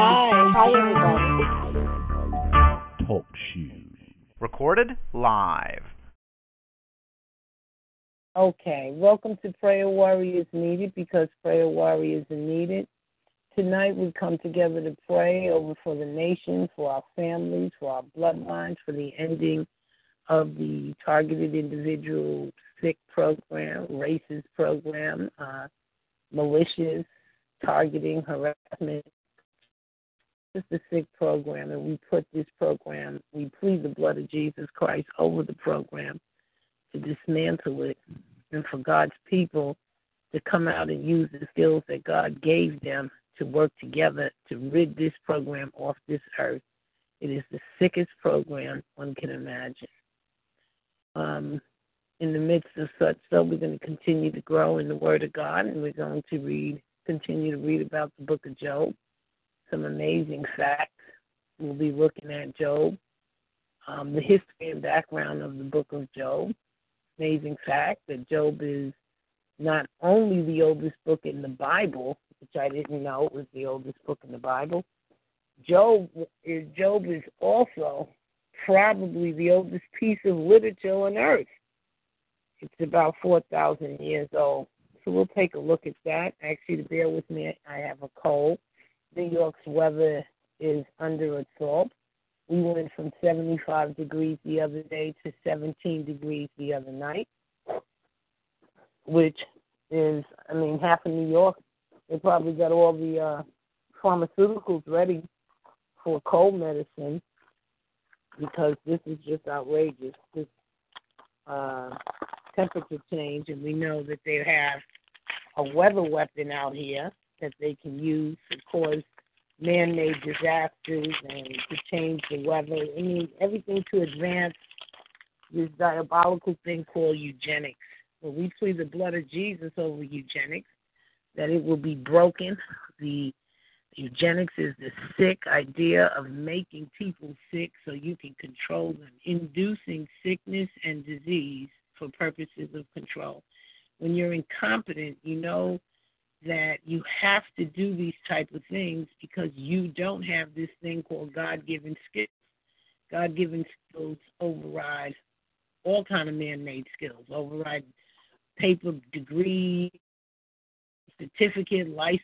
Hi. Hi, everybody. Talk shoes. Recorded live. Okay. Welcome to Prayer Warriors Needed because Prayer Warriors are needed. Tonight we come together to pray over for the nation, for our families, for our bloodlines, for the ending of the targeted individual sick program, racist program, uh, malicious targeting, harassment. It's a sick program, and we put this program, we plead the blood of Jesus Christ over the program to dismantle it and for God's people to come out and use the skills that God gave them to work together to rid this program off this earth. It is the sickest program one can imagine. Um, in the midst of such, so we're going to continue to grow in the Word of God, and we're going to read, continue to read about the Book of Job. Some amazing facts. We'll be looking at Job, um, the history and background of the Book of Job. Amazing fact that Job is not only the oldest book in the Bible, which I didn't know was the oldest book in the Bible. Job is Job is also probably the oldest piece of literature on earth. It's about four thousand years old. So we'll take a look at that. Actually, to bear with me, I have a cold. New York's weather is under assault. We went from 75 degrees the other day to 17 degrees the other night, which is, I mean, half of New York they probably got all the uh, pharmaceuticals ready for cold medicine because this is just outrageous. This uh, temperature change, and we know that they have a weather weapon out here that they can use to cause man-made disasters and to change the weather. I mean, everything to advance this diabolical thing called eugenics. Well, we plead the blood of Jesus over eugenics that it will be broken. The eugenics is the sick idea of making people sick so you can control them, inducing sickness and disease for purposes of control. When you're incompetent, you know that you have to do these type of things because you don't have this thing called God-given skills. God-given skills override all kind of man-made skills, override paper degree, certificate, license,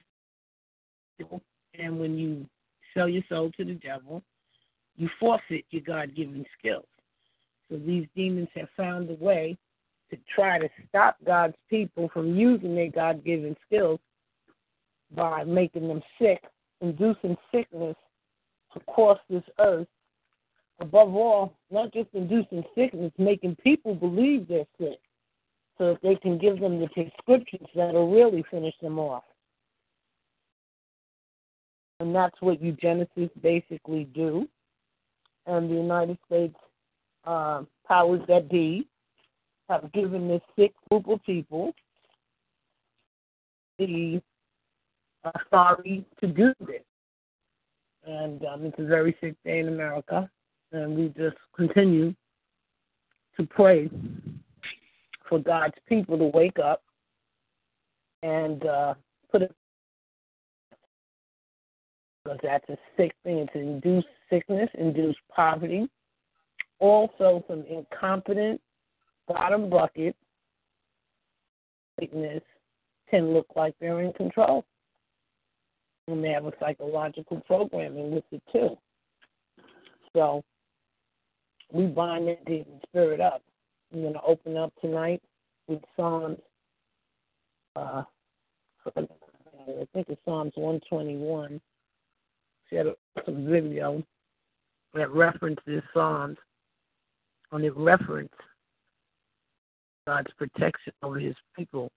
and when you sell your soul to the devil, you forfeit your God given skills. So these demons have found a way to try to stop God's people from using their God given skills by making them sick, inducing sickness across this earth. Above all, not just inducing sickness, making people believe they're sick so that they can give them the prescriptions that'll really finish them off. And that's what eugenicists basically do. And the United States uh, powers that be have given this sick group of people the authority to do this. And um, it's a very sick day in America, and we just continue to pray for God's people to wake up and uh, put it because that's a sick thing to induce sickness, induce poverty. Also, some incompetent bottom bucket sickness can look like they're in control. And they have a psychological programming with it too. So we bind that demon spirit up. I'm going to open up tonight with Psalms. Uh, I think it's Psalms 121. She had some video that references Psalms, and it referenced God's protection over His people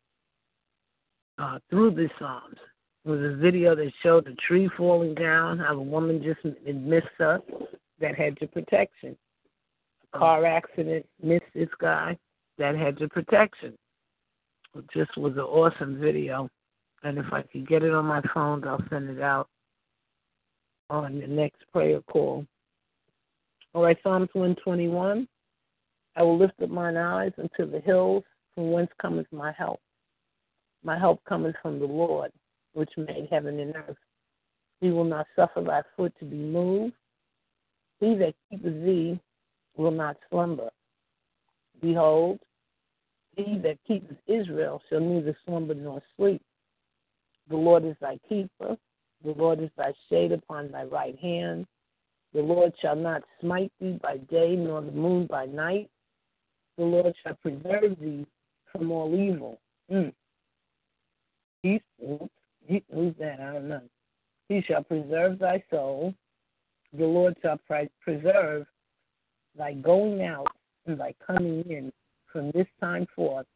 uh, through the Psalms. There was a video that showed a tree falling down, how a woman just missed her, that had your protection car accident, missed this guy that had your protection. It just was an awesome video. And if I could get it on my phone, I'll send it out on the next prayer call. All right, Psalms 121. I will lift up mine eyes unto the hills, from whence cometh my help. My help cometh from the Lord, which made heaven and earth. He will not suffer thy foot to be moved. He that keepeth thee will not slumber. Behold, he that keepeth Israel shall neither slumber nor sleep. The Lord is thy keeper. The Lord is thy shade upon thy right hand. The Lord shall not smite thee by day, nor the moon by night. The Lord shall preserve thee from all evil. Mm. He, who's that? I don't know. He shall preserve thy soul. The Lord shall preserve thy going out and thy coming in from this time forth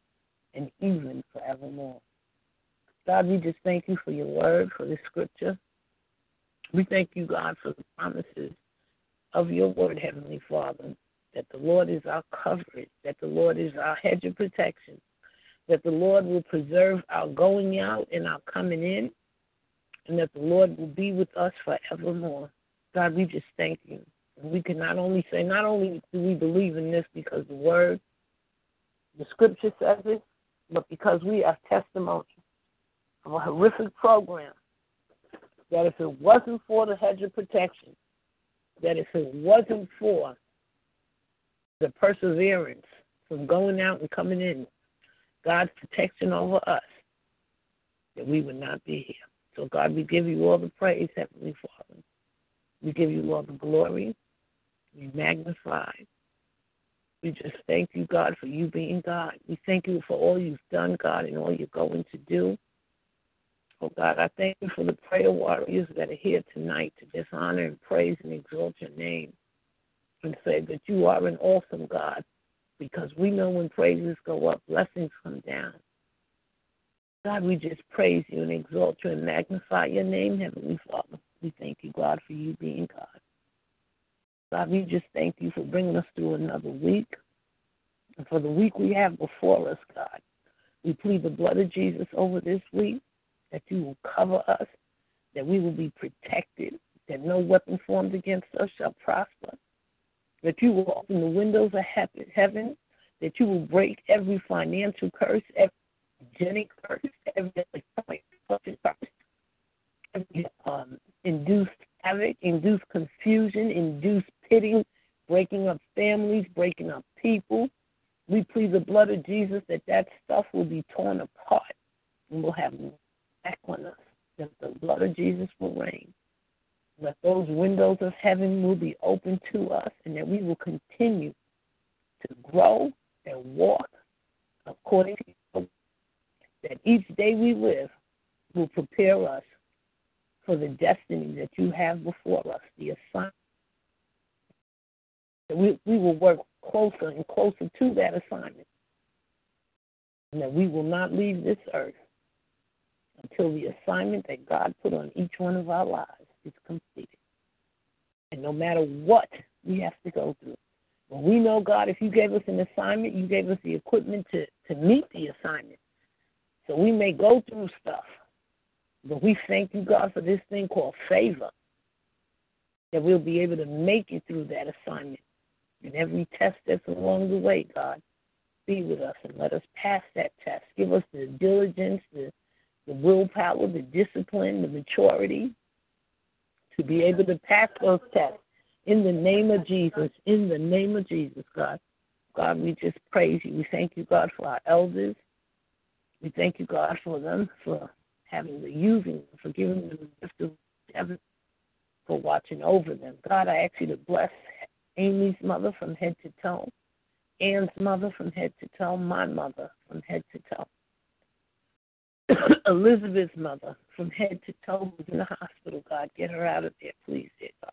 and even forevermore. God, we just thank you for your word, for the scripture. We thank you, God, for the promises of your word, Heavenly Father, that the Lord is our coverage, that the Lord is our hedge of protection, that the Lord will preserve our going out and our coming in, and that the Lord will be with us forevermore. God, we just thank you. We can not only say, not only do we believe in this because the word, the scripture says it, but because we have testimony of a horrific program that if it wasn't for the hedge of protection, that if it wasn't for the perseverance from going out and coming in, God's protection over us, that we would not be here. So, God, we give you all the praise, Heavenly Father. We give you all the glory. We magnify. We just thank you, God, for you being God. We thank you for all you've done, God, and all you're going to do. Oh, God, I thank you for the prayer warriors that are here tonight to just honor and praise and exalt your name and say that you are an awesome God because we know when praises go up, blessings come down. God, we just praise you and exalt you and magnify your name, Heavenly Father. We thank you, God, for you being God. God, we just thank you for bringing us through another week. And for the week we have before us, God, we plead the blood of Jesus over this week, that you will cover us, that we will be protected, that no weapon formed against us shall prosper, that you will open the windows of heaven, that you will break every financial curse, every genic curse, every curse, every um, induced havoc, induced confusion, induced pitting, breaking up families, breaking up people. We plead the blood of Jesus that that stuff will be torn apart and we'll have back on us. That the blood of Jesus will reign that those windows of heaven will be open to us and that we will continue to grow and walk according to. That each day we live will prepare us for the destiny that you have before us, the assignment. That we, we will work closer and closer to that assignment. And that we will not leave this earth until the assignment that God put on each one of our lives is completed. And no matter what we have to go through, we know, God, if you gave us an assignment, you gave us the equipment to, to meet the assignment. So we may go through stuff, but we thank you, God, for this thing called favor, that we'll be able to make it through that assignment. And every test that's along the way, God, be with us and let us pass that test. Give us the diligence, the, the willpower, the discipline, the maturity to be able to pass those tests in the name of Jesus. In the name of Jesus, God. God, we just praise you. We thank you, God, for our elders. We thank you, God, for them, for having the using for giving them the gift of heaven, for watching over them. God, I ask you to bless Amy's mother from head to toe, Ann's mother from head to toe, my mother from head to toe. Elizabeth's mother from head to toe was in the hospital. God, get her out of there, please, dear God.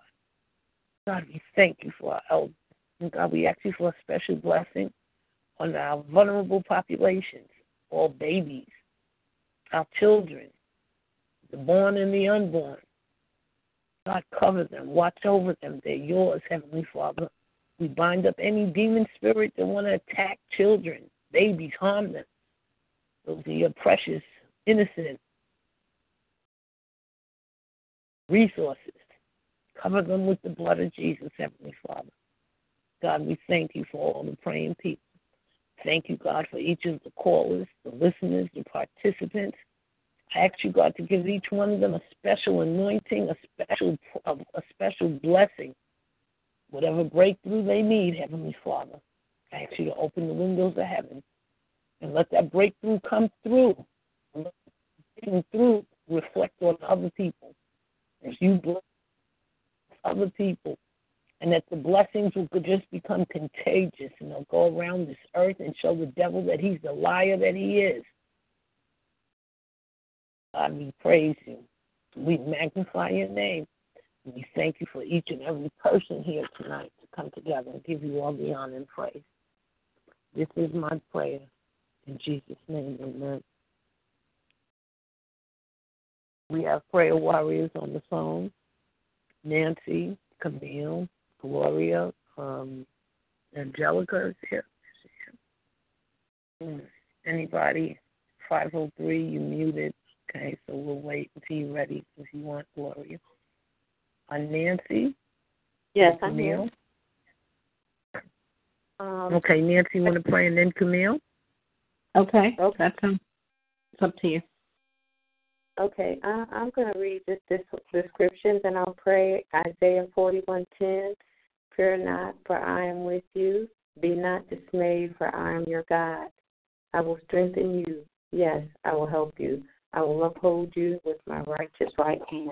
God, we thank you for our elders. And God, we ask you for a special blessing on our vulnerable populations, all babies, our children, the born and the unborn. God, cover them, watch over them. They're yours, Heavenly Father. We bind up any demon spirit that want to attack children, babies, harm them. Those are your precious innocent resources. Cover them with the blood of Jesus, Heavenly Father. God, we thank you for all the praying people. Thank you, God, for each of the callers, the listeners, the participants. I ask you, God, to give each one of them a special anointing, a special, a, special blessing, whatever breakthrough they need, Heavenly Father. I ask you to open the windows of heaven and let that breakthrough come through. Let through reflect on other people. As you bless other people, and that the blessings will just become contagious and they'll go around this earth and show the devil that he's the liar that he is. God, we praise you. We magnify your name. We thank you for each and every person here tonight to come together and give you all the honor and praise. This is my prayer. In Jesus' name, amen. We have prayer warriors on the phone Nancy, Camille, Gloria, um, Angelica is here. Anybody? 503, you muted. Okay, so we'll wait until you're ready if you want, Gloria. Uh, Nancy? Yes, I'm Camille? here. Um, okay, Nancy, you want to pray and then Camille? Okay, okay. That's um, it's up to you. Okay, I, I'm going to read this, this descriptions and I'll pray Isaiah 41:10. Fear not, for I am with you. Be not dismayed, for I am your God. I will strengthen you. Yes, I will help you. I will uphold you with my righteous right hand.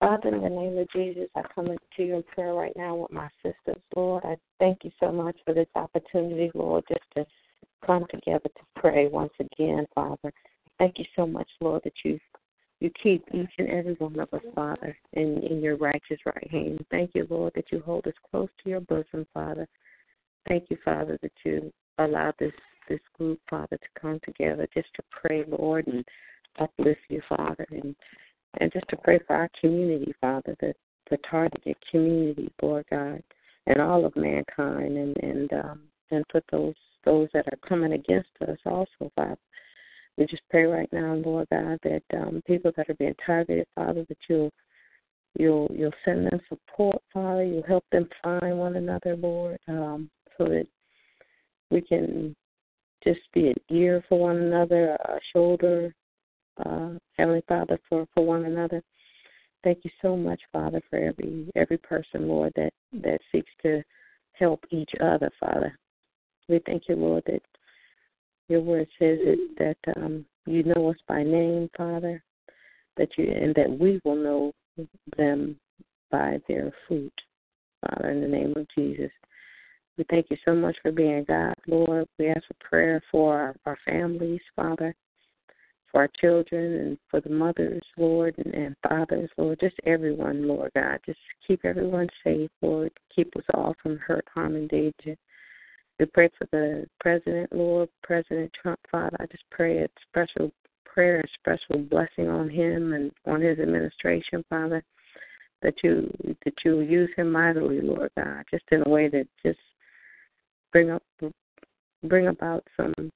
Father, in the name of Jesus, I come to you in prayer right now with my sisters, Lord. I thank you so much for this opportunity, Lord, just to come together to pray once again, Father. Thank you so much, Lord, that you you keep each and every one of us, Father, in, in your righteous right hand. Thank you, Lord, that you hold us close to your bosom, Father. Thank you, Father, that you allow this this group, Father, to come together just to pray, Lord, and uplift you, Father, and and just to pray for our community, Father, the the targeted community, Lord God, and all of mankind, and and um, and put those those that are coming against us also, Father. We just pray right now, Lord God, that um, people that are being targeted, Father, that you'll you'll you'll send them support, Father. You'll help them find one another, Lord, um, so that we can just be an ear for one another, a shoulder, uh, Heavenly Father, for, for one another. Thank you so much, Father, for every every person, Lord, that, that seeks to help each other, Father. We thank you, Lord, that your word says it, that um, you know us by name, Father, that you and that we will know them by their fruit, Father, in the name of Jesus. We thank you so much for being God, Lord. We ask for prayer for our, our families, Father, for our children, and for the mothers, Lord, and, and fathers, Lord. Just everyone, Lord God. Just keep everyone safe, Lord. Keep us all from hurt, harm, and danger. We pray for the president, Lord, President Trump, Father. I just pray a special prayer, a special blessing on him and on his administration, Father. That you that you use him mightily, Lord God, just in a way that just bring up bring about some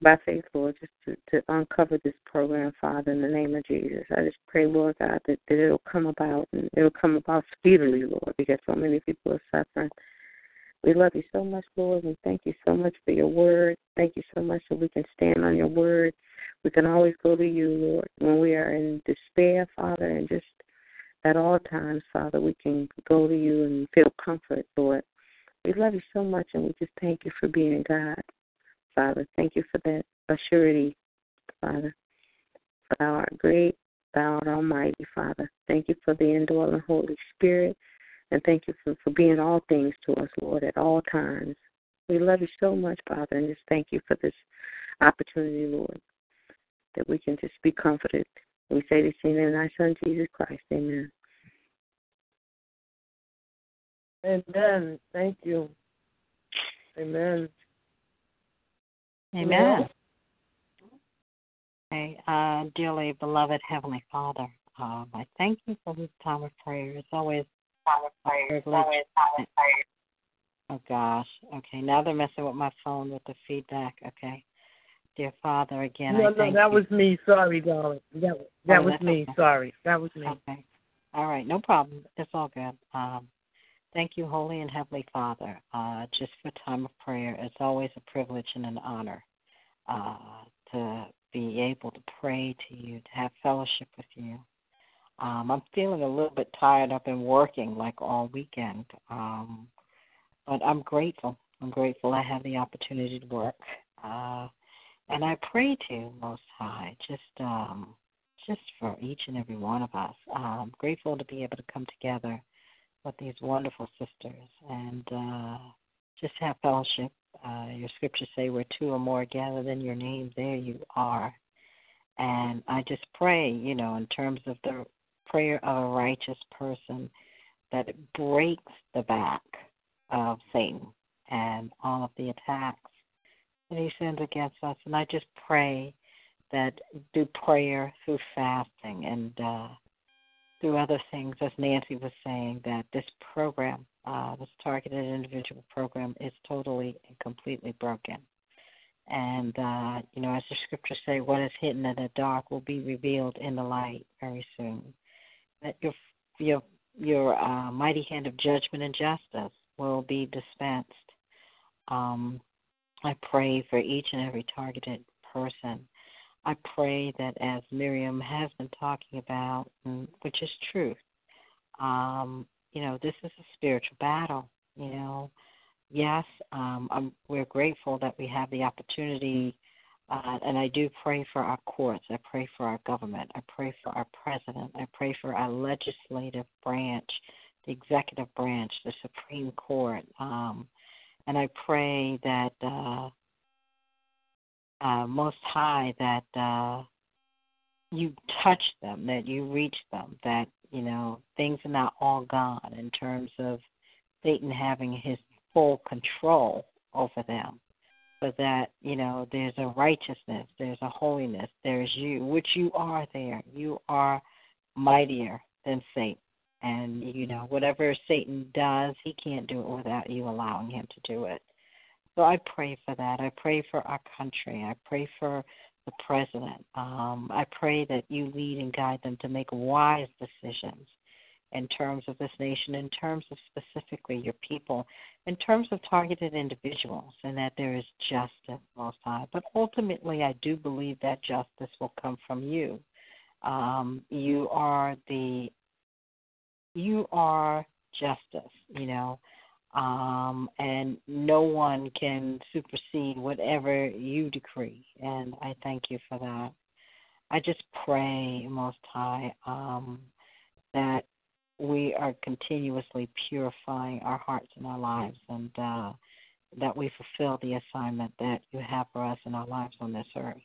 by faith, Lord, just to, to uncover this program, Father, in the name of Jesus. I just pray, Lord God, that, that it'll come about and it'll come about speedily, Lord, because so many people are suffering. We love you so much, Lord. We thank you so much for your word. Thank you so much that we can stand on your word. We can always go to you, Lord, when we are in despair, Father, and just at all times, Father, we can go to you and feel comfort, Lord. We love you so much, and we just thank you for being God, Father. Thank you for that assurity, Father. Thou art great, thou art almighty, Father. Thank you for the indwelling Holy Spirit, and thank you for, for being all things to us, Lord, at all times. We love you so much, Father, and just thank you for this opportunity, Lord, that we can just be comforted. We say this in the name of thy Son, Jesus Christ. Amen. Amen. Thank you. Amen. Amen. Okay, uh, dearly beloved Heavenly Father, um, I thank you for this time of prayer. It's always a privilege. Oh gosh. Okay, now they're messing with my phone with the feedback. Okay, dear Father, again. No, I no, that you. was me. Sorry, darling. That that oh, was me. Okay. Sorry, that was me. Okay. All right, no problem. It's all good. Um, Thank you, Holy and Heavenly Father, uh, just for time of prayer. It's always a privilege and an honor uh, to be able to pray to you, to have fellowship with you. Um, I'm feeling a little bit tired. I've been working like all weekend, um, but I'm grateful. I'm grateful I have the opportunity to work, uh, and I pray to Most High just um, just for each and every one of us. I'm grateful to be able to come together with these wonderful sisters and uh, just have fellowship. Uh, your scriptures say, "Where two or more gather in your name, there you are." And I just pray, you know, in terms of the prayer of a righteous person, that it breaks the back of Satan and all of the attacks that he sends against us. And I just pray that through prayer, through fasting, and uh, through other things, as Nancy was saying, that this program, uh, this targeted individual program, is totally and completely broken. And uh, you know, as the scriptures say, what is hidden in the dark will be revealed in the light very soon your your your uh, mighty hand of judgment and justice will be dispensed. Um, I pray for each and every targeted person. I pray that as Miriam has been talking about, which is truth, um, you know, this is a spiritual battle. You know, yes, um, we're grateful that we have the opportunity and I do pray for our courts. I pray for our government. I pray for our president. I pray for our legislative branch, the executive branch, the Supreme Court. Um, and I pray that uh, uh, Most High, that uh, you touch them, that you reach them, that, you know, things are not all gone in terms of Satan having his full control over them but that you know there's a righteousness, there's a holiness, there's you, which you are there. You are mightier than Satan, and you know whatever Satan does, he can't do it without you allowing him to do it. So I pray for that. I pray for our country. I pray for the president. Um, I pray that you lead and guide them to make wise decisions in terms of this nation, in terms of specifically your people, in terms of targeted individuals, and that there is justice, Most High. But ultimately, I do believe that justice will come from you. Um, you are the, you are justice, you know, um, and no one can supersede whatever you decree, and I thank you for that. I just pray, Most High, um, that we are continuously purifying our hearts and our lives, and uh, that we fulfill the assignment that you have for us in our lives on this earth.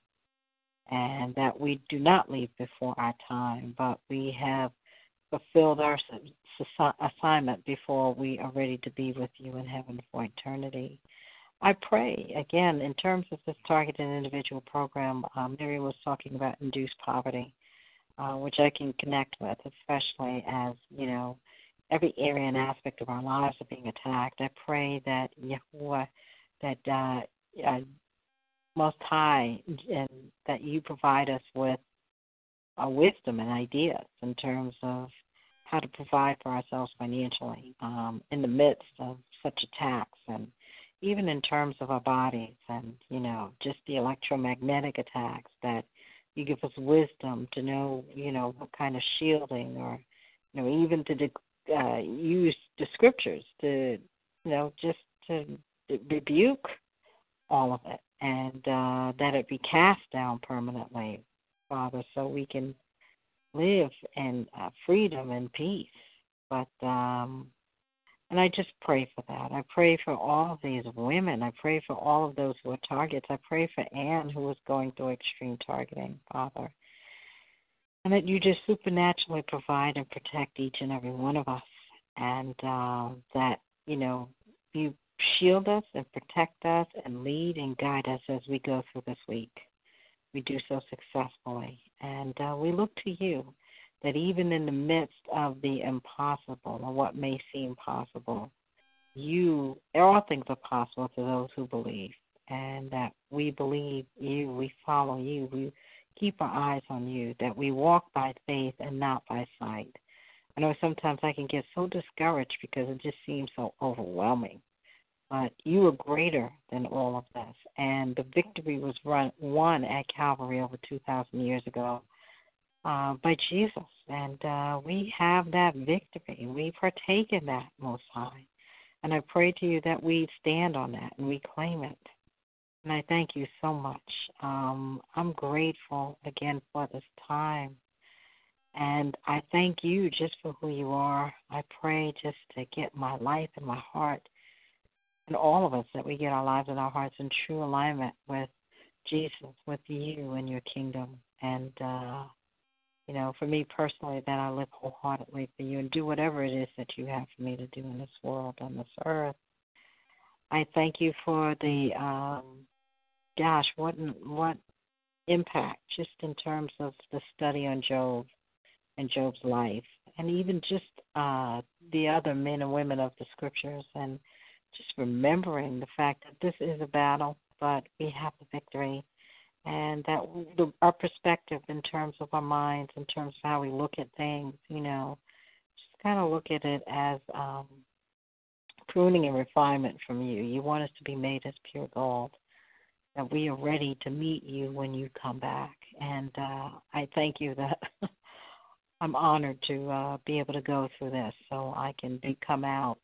And that we do not leave before our time, but we have fulfilled our assignment before we are ready to be with you in heaven for eternity. I pray, again, in terms of this targeted individual program, um, Mary was talking about induced poverty uh, which I can connect with, especially as, you know, every area and aspect of our lives are being attacked. I pray that Yahuwah, that uh, uh, Most High, and that you provide us with uh, wisdom and ideas in terms of how to provide for ourselves financially um, in the midst of such attacks and even in terms of our bodies and you know just the electromagnetic attacks that you give us wisdom to know, you know, what kind of shielding or, you know, even to de- uh, use the scriptures to, you know, just to rebuke all of it and uh, that it be cast down permanently, Father, so we can live in uh, freedom and peace. But um, and I just pray for that. I pray for all of these women. I pray for all of those who are targets. I pray for Anne, who is going through extreme targeting, Father. And that you just supernaturally provide and protect each and every one of us. And uh, that, you know, you shield us and protect us and lead and guide us as we go through this week. We do so successfully. And uh, we look to you that even in the midst of the impossible or what may seem possible, you, all things are possible to those who believe, and that we believe you, we follow you, we keep our eyes on you, that we walk by faith and not by sight. I know sometimes I can get so discouraged because it just seems so overwhelming. but you are greater than all of this. And the victory was run, won at Calvary over 2,000 years ago uh, by Jesus. And uh, we have that victory. We partake in that, Most High. And I pray to you that we stand on that and we claim it. And I thank you so much. Um, I'm grateful again for this time. And I thank you just for who you are. I pray just to get my life and my heart, and all of us, that we get our lives and our hearts in true alignment with Jesus, with you and your kingdom. And, uh, you know, for me personally, that I live wholeheartedly for you and do whatever it is that you have for me to do in this world, on this earth. I thank you for the um, gosh, what what impact just in terms of the study on Job and Job's life, and even just uh, the other men and women of the scriptures, and just remembering the fact that this is a battle, but we have the victory, and that the, our perspective in terms of our minds, in terms of how we look at things, you know, just kind of look at it as um, pruning and refinement from you. You want us to be made as pure gold that we are ready to meet you when you come back. And uh, I thank you that I'm honored to uh, be able to go through this so I can be, come out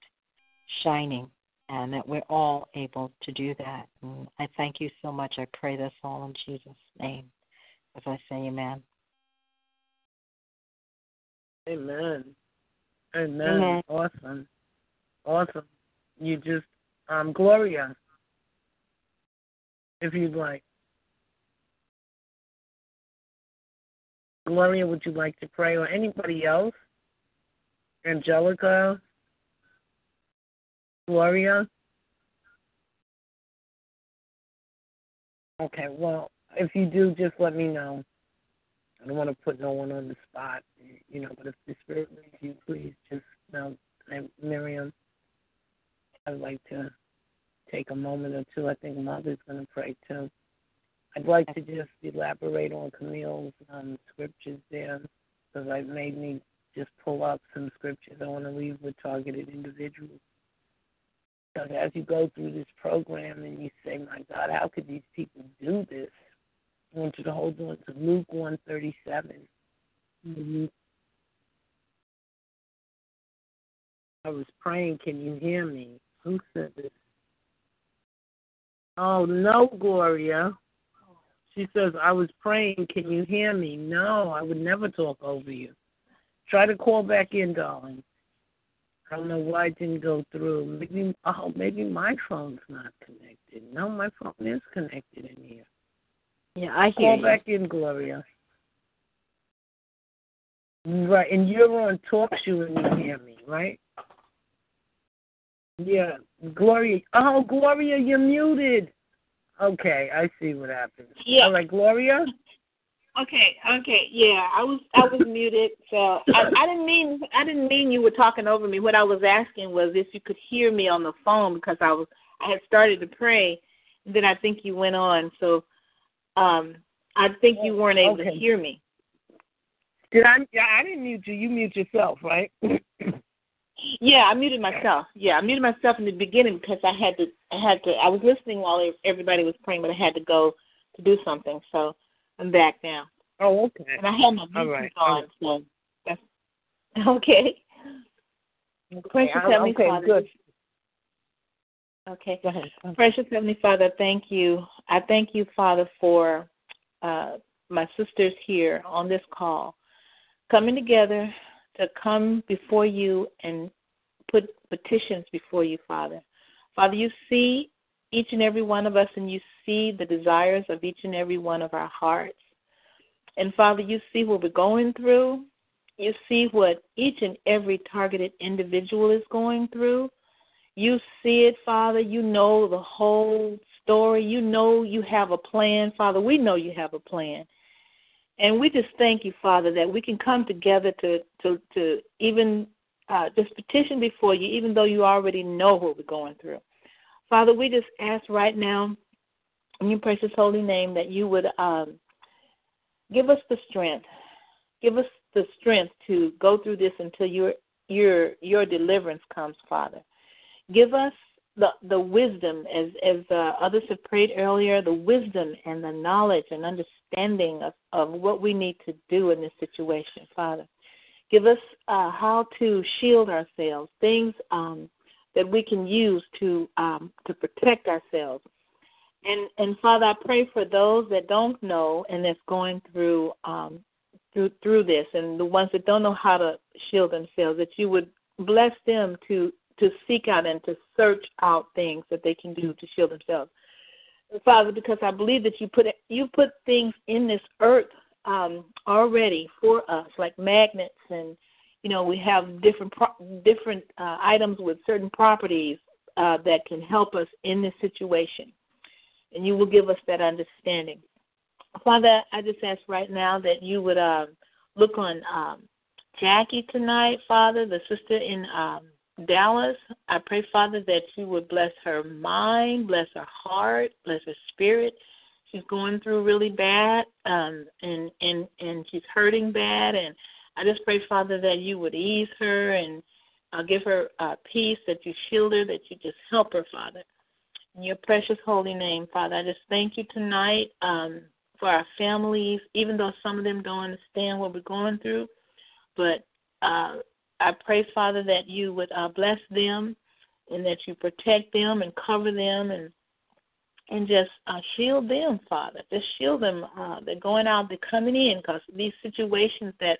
shining and that we're all able to do that. And I thank you so much. I pray this all in Jesus' name as I say amen. Amen. Amen. amen. Awesome. Awesome. You just, um, Gloria, if you'd like. Gloria, would you like to pray or anybody else? Angelica? Gloria? Okay, well, if you do, just let me know. I don't want to put no one on the spot, you know, but if the Spirit leads you, please just know, I, Miriam, I'd like to take a moment or two. I think Mother's going to pray too. I'd like to just elaborate on Camille's um, scriptures there because I've made me just pull up some scriptures I want to leave with targeted individuals. Because as you go through this program and you say, my God, how could these people do this? I want you to hold on to Luke 137. Mm-hmm. I was praying, can you hear me? Who said this? Oh, no, Gloria. She says, I was praying. Can you hear me? No, I would never talk over you. Try to call back in, darling. I don't know why it didn't go through. Maybe oh, maybe my phone's not connected. No, my phone is connected in here. Yeah, I hear Call you. back in, Gloria. Right, and you're on talk show and you hear me, right? Yeah, Gloria. Oh, Gloria, you're muted. Okay, I see what happened. Yeah. All right, Gloria. Okay, okay, yeah, I was I was muted, so I, I didn't mean I didn't mean you were talking over me. What I was asking was if you could hear me on the phone because I was I had started to pray, and then I think you went on, so um I think you weren't able okay. to hear me. Did I? Yeah, I didn't mute you. You mute yourself, right? Yeah, I muted myself. Yeah, I muted myself in the beginning because I had to. I had to. I was listening while everybody was praying, but I had to go to do something. So I'm back now. Oh, okay. And I had my Bluetooth right. on, so that's okay. okay. Precious Heavenly okay, Father. Good. Okay. Go ahead. Precious Heavenly Father, thank you. I thank you, Father, for uh, my sisters here on this call coming together to come before you and put petitions before you, Father. Father, you see each and every one of us and you see the desires of each and every one of our hearts. And Father, you see what we're going through. You see what each and every targeted individual is going through. You see it, Father. You know the whole story. You know you have a plan, Father. We know you have a plan. And we just thank you, Father, that we can come together to to to even uh, just petition before you, even though you already know what we're going through. Father, we just ask right now, in your precious holy name, that you would um, give us the strength, give us the strength to go through this until your your your deliverance comes, Father. Give us the the wisdom, as as uh, others have prayed earlier, the wisdom and the knowledge and understanding of of what we need to do in this situation, Father. Give us uh, how to shield ourselves, things um, that we can use to um, to protect ourselves. And and Father, I pray for those that don't know and that's going through um, through through this, and the ones that don't know how to shield themselves, that you would bless them to to seek out and to search out things that they can do to shield themselves. Father, because I believe that you put you put things in this earth um, already for us, like magnets, and you know we have different pro- different uh, items with certain properties uh, that can help us in this situation, and you will give us that understanding. Father, I just ask right now that you would uh, look on um, Jackie tonight, Father, the sister in um, Dallas. I pray, Father, that you would bless her mind, bless her heart, bless her spirit. She's going through really bad, um, and and and she's hurting bad, and I just pray, Father, that you would ease her and uh, give her uh, peace, that you shield her, that you just help her, Father. In your precious holy name, Father, I just thank you tonight um, for our families, even though some of them don't understand what we're going through. But uh, I pray, Father, that you would uh, bless them and that you protect them and cover them and and just uh, shield them, Father. Just shield them. Uh, they're going out, they're coming in, because these situations that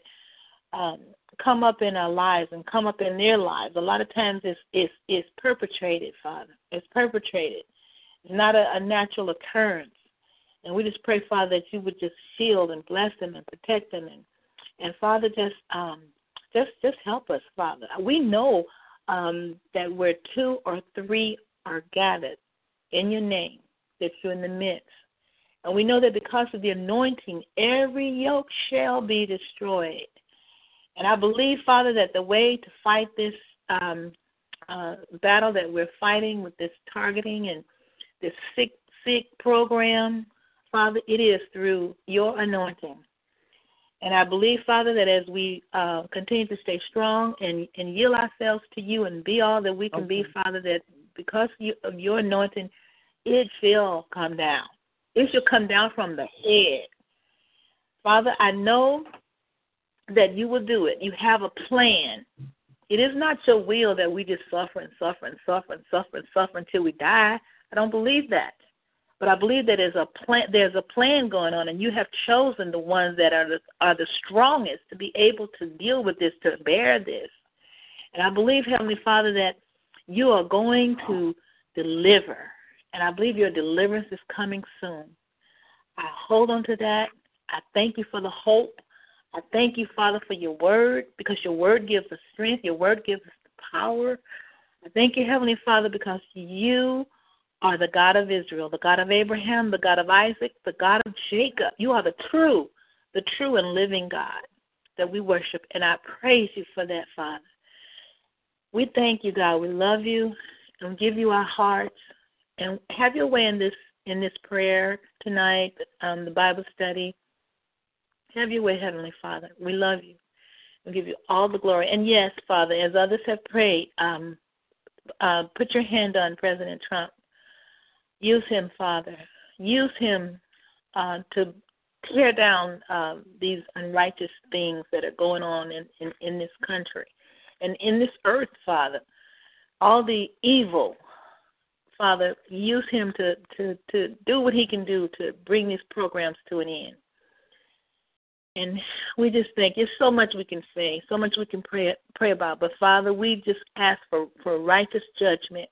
um, come up in our lives and come up in their lives, a lot of times it's it's, it's perpetrated, Father. It's perpetrated. It's not a, a natural occurrence. And we just pray, Father, that you would just shield and bless them and protect them and and Father, just um, just just help us, Father. We know um, that where two or three are gathered in your name, that you're in the midst. And we know that because of the anointing, every yoke shall be destroyed. And I believe, Father, that the way to fight this um, uh, battle that we're fighting with this targeting and this sick sick program, Father, it is through your anointing. And I believe, Father, that as we uh, continue to stay strong and, and yield ourselves to you and be all that we can okay. be, Father, that because of your anointing, it shall come down. It shall come down from the head. Father, I know that you will do it. You have a plan. It is not your will that we just suffer and suffer and suffer and suffer and suffer until we die. I don't believe that. But I believe that there's a plan. There's a plan going on, and you have chosen the ones that are the, are the strongest to be able to deal with this, to bear this. And I believe, Heavenly Father, that you are going to deliver, and I believe your deliverance is coming soon. I hold on to that. I thank you for the hope. I thank you, Father, for your word, because your word gives us strength. Your word gives us the power. I thank you, Heavenly Father, because you are the God of Israel, the God of Abraham, the God of Isaac, the God of Jacob. You are the true, the true and living God that we worship, and I praise you for that, Father. We thank you, God. We love you and give you our hearts and have your way in this in this prayer tonight, um, the Bible study. Have your way, Heavenly Father. We love you We give you all the glory. And yes, Father, as others have prayed, um, uh, put your hand on President Trump Use him, Father. Use him uh, to tear down uh, these unrighteous things that are going on in, in, in this country and in this earth, Father. All the evil, Father, use him to, to, to do what he can do to bring these programs to an end. And we just think there's so much we can say, so much we can pray pray about. But Father, we just ask for, for righteous judgment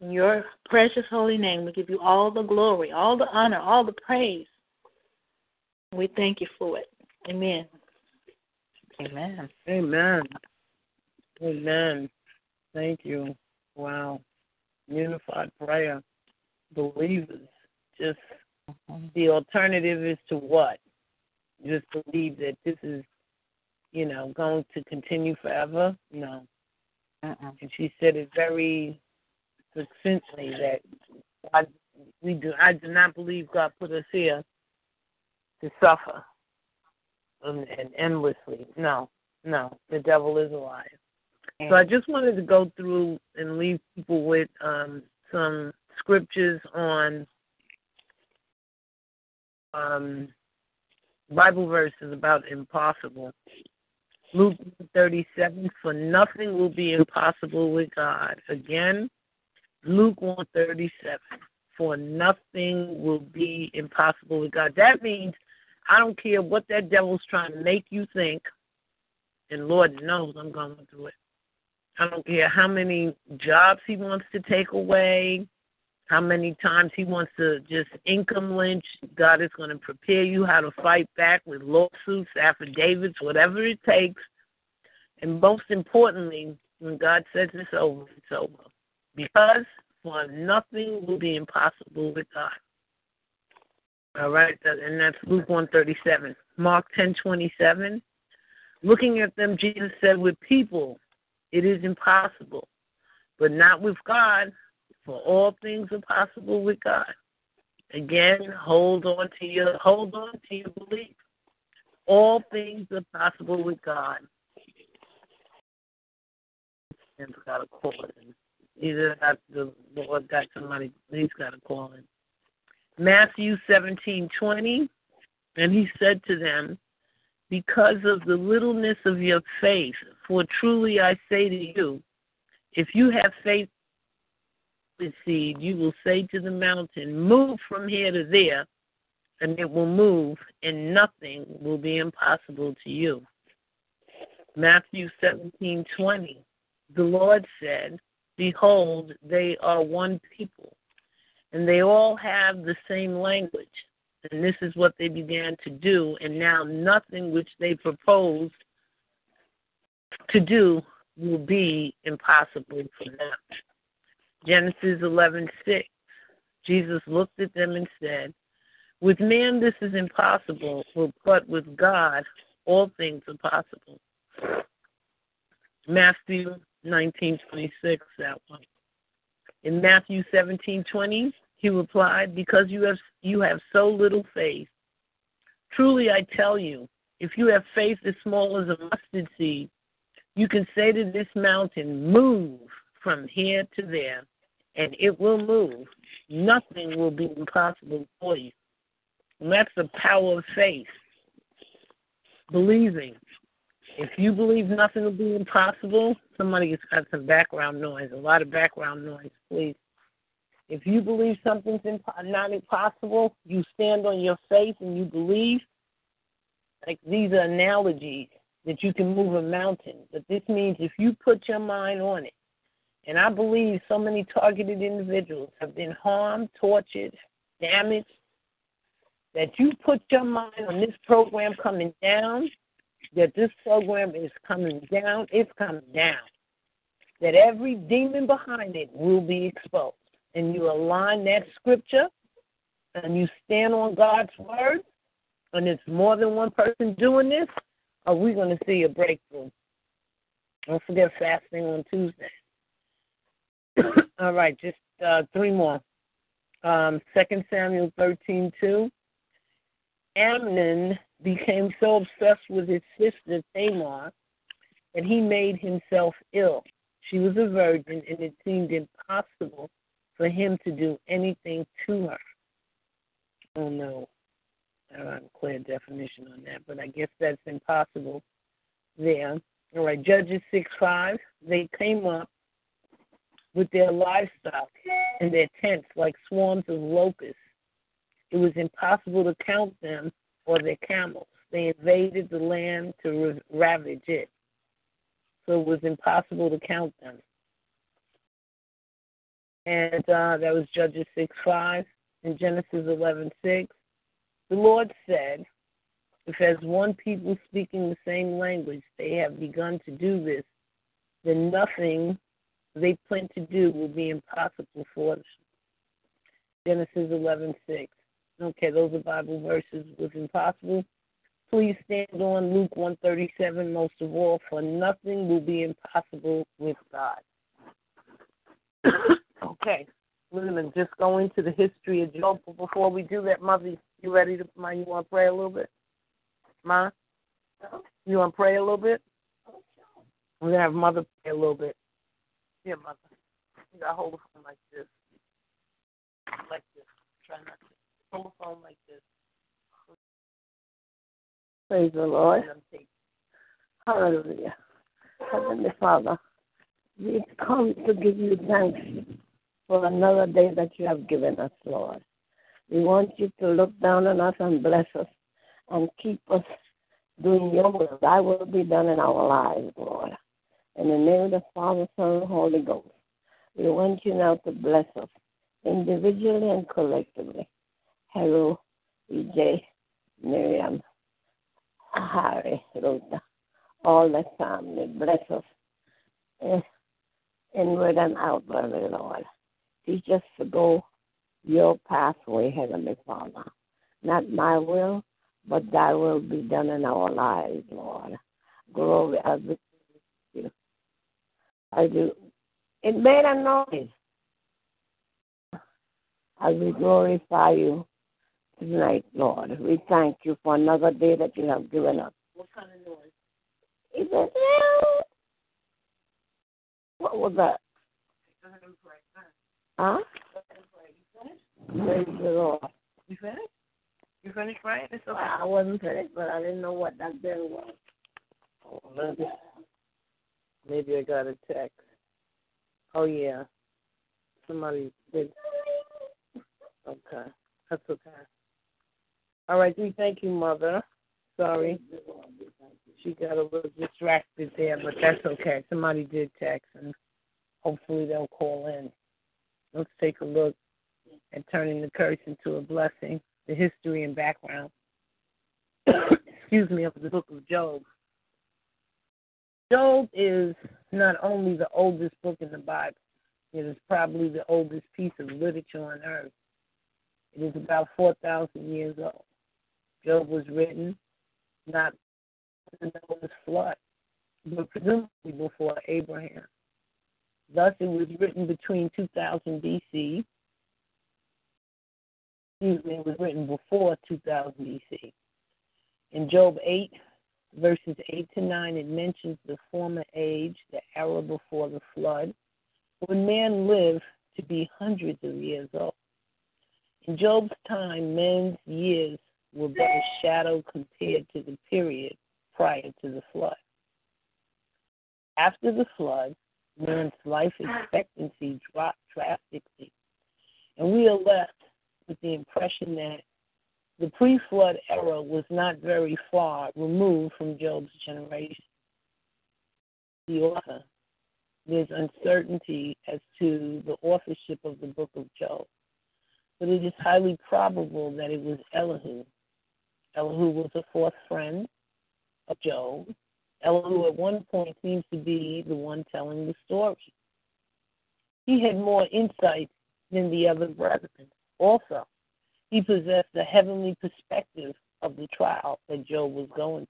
in your precious holy name, we give you all the glory, all the honor, all the praise. We thank you for it. Amen. Amen. Amen. Amen. Thank you. Wow. Unified prayer. Believers. Just mm-hmm. the alternative is to what? Just believe that this is, you know, going to continue forever? No. Uh-uh. And she said it very succinctly that I, we do. I do not believe God put us here to suffer and, and endlessly. No, no, the devil is a liar. So I just wanted to go through and leave people with um, some scriptures on um, Bible verse is about impossible. Luke 37, for nothing will be impossible with God. Again, Luke 137, for nothing will be impossible with God. That means I don't care what that devil's trying to make you think, and Lord knows I'm going through it. I don't care how many jobs he wants to take away, how many times he wants to just income lynch. God is going to prepare you how to fight back with lawsuits, affidavits, whatever it takes. And most importantly, when God says it's over, it's over. Because for nothing will be impossible with God. All right, and that's Luke 137. Mark 10:27. Looking at them, Jesus said, "With people, it is impossible, but not with God, for all things are possible with God." Again, hold on to your hold on to your belief. All things are possible with God. And got a call. Either got the Lord got somebody he's got a call in. Matthew seventeen twenty, and he said to them, Because of the littleness of your faith, for truly I say to you, if you have faith with seed, you will say to the mountain, Move from here to there, and it will move, and nothing will be impossible to you. Matthew seventeen twenty. The Lord said, Behold, they are one people and they all have the same language. And this is what they began to do, and now nothing which they proposed to do will be impossible for them. Genesis 11:6. Jesus looked at them and said, "With man this is impossible, but with God all things are possible." Matthew 19:26. That one. In Matthew 17:20, he replied, "Because you have you have so little faith. Truly I tell you, if you have faith as small as a mustard seed, you can say to this mountain, move from here to there, and it will move. Nothing will be impossible for you." And that's the power of faith. Believing. If you believe nothing will be impossible, somebody has got some background noise, a lot of background noise, please. If you believe something's imp- not impossible, you stand on your faith and you believe. Like these are analogies that you can move a mountain. But this means if you put your mind on it, and I believe so many targeted individuals have been harmed, tortured, damaged, that you put your mind on this program coming down, that this program is coming down, it's coming down. That every demon behind it will be exposed. And you align that scripture and you stand on God's word, and it's more than one person doing this, are we going to see a breakthrough? Don't forget fasting on Tuesday. All right, just uh, three more. Um, 2 Samuel 13 2. Amnon became so obsessed with his sister Tamar that he made himself ill. She was a virgin, and it seemed impossible for him to do anything to her. Oh no, I don't have a clear definition on that, but I guess that's impossible there. All right, Judges 6 5, they came up with their livestock and their tents like swarms of locusts. It was impossible to count them or their camels. They invaded the land to ravage it. So it was impossible to count them. And uh, that was Judges 6 5 and Genesis 11 6. The Lord said, If as one people speaking the same language they have begun to do this, then nothing they plan to do will be impossible for them. Genesis 11 6. Okay, those are Bible verses was impossible. Please stand on Luke 137 most of all, for nothing will be impossible with God. okay, we're going to just go into the history of Job. But before we do that, Mother, you ready to, Ma, you want to pray a little bit? Ma? You want to pray a little bit? We're gonna have mother pray a little bit. Here, mother. You gotta hold the phone like this. Like this. Try not to hold the phone like this. Praise the Lord. Hallelujah. Heavenly Father, we come to give you thanks for another day that you have given us, Lord. We want you to look down on us and bless us and keep us doing your will. Thy will be done in our lives, Lord. In the name of the Father, Son, and Holy Ghost, we want you now to bless us individually and collectively. Hello, EJ, Miriam, Harry, Rhoda, all the family. Bless us eh, inward and outwardly, Lord. Teach us to go your pathway, Heavenly Father. Not my will, but thy will be done in our lives, Lord. Glory as do. It made a noise as we glorify you tonight, Lord. We thank you for another day that you have given us. What kind of noise? He said, What was that? Huh? Praise the Lord. You finished? You finished praying? It's okay. I wasn't finished, but I didn't know what that bell was. Oh, maybe, I got a text. Oh yeah, somebody did. Okay, that's okay. All right, we thank you, Mother. Sorry, she got a little distracted there, but that's okay. Somebody did text, and hopefully they'll call in. Let's take a look at turning the curse into a blessing. The history and background. excuse me, of the book of Job. Job is not only the oldest book in the Bible, it is probably the oldest piece of literature on earth. It is about 4,000 years old. Job was written not in the flood, but presumably before Abraham. Thus, it was written between 2000 BC. Excuse me, it was written before 2000 BC. In Job 8, verses 8 to 9, it mentions the former age, the era before the flood, when man lived to be hundreds of years old. In Job's time, men's years were but a shadow compared to the period prior to the flood. After the flood, man's life expectancy dropped drastically, and we are left with the impression that the pre flood era was not very far removed from Job's generation. The author, there's uncertainty as to the authorship of the book of Job, but it is highly probable that it was Elihu. Elihu was a fourth friend of Job. Elihu at one point seems to be the one telling the story. He had more insight than the other brethren. Also, he possessed the heavenly perspective of the trial that Job was going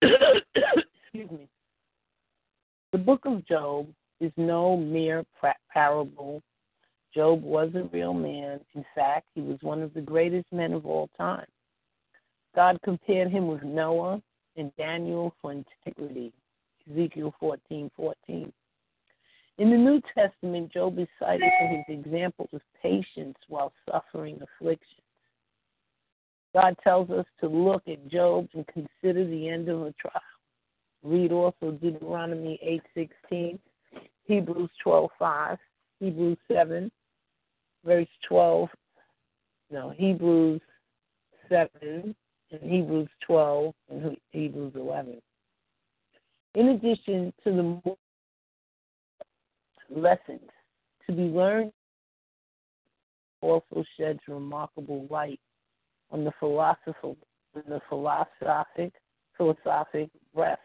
through. Excuse me. The book of Job is no mere parable. Job was a real man. In fact, he was one of the greatest men of all time. God compared him with Noah and Daniel for integrity. Ezekiel 14 14. In the New Testament, Job is cited for his example of patience while suffering afflictions. God tells us to look at Job and consider the end of a trial. Read also Deuteronomy 8:16, Hebrews 12:5, Hebrews 7, verse 12. No, Hebrews 7 and Hebrews 12 and Hebrews 11. In addition to the lessons to be learned also sheds remarkable light on the philosophical the philosophic philosophic breadth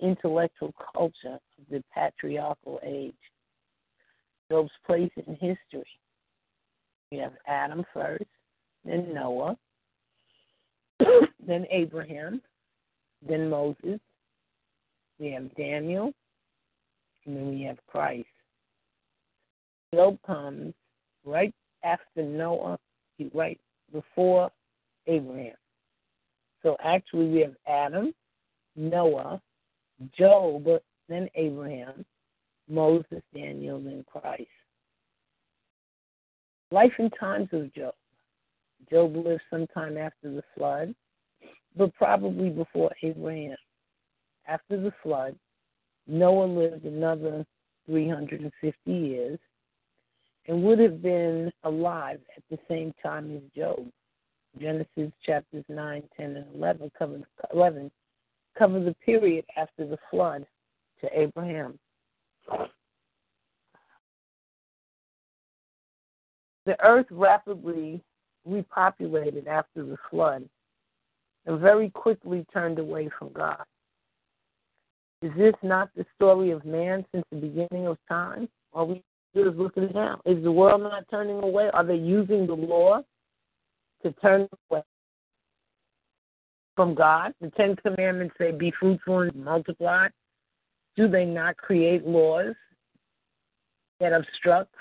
intellectual culture of the patriarchal age. Job's place in history. We have Adam first, then Noah, then Abraham, then Moses, we have Daniel, and then we have Christ. Job comes right after Noah, right before Abraham. So actually, we have Adam, Noah, Job, then Abraham, Moses, Daniel, then Christ. Life and times of Job. Job lived sometime after the flood, but probably before Abraham. After the flood, Noah lived another 350 years and would have been alive at the same time as Job. Genesis chapters 9, 10, and 11 cover, 11 cover the period after the flood to Abraham. The earth rapidly repopulated after the flood and very quickly turned away from God. Is this not the story of man since the beginning of time? Are we just looking now? Is the world not turning away? Are they using the law to turn away from God? The Ten Commandments say, be fruitful and multiply. Do they not create laws that obstruct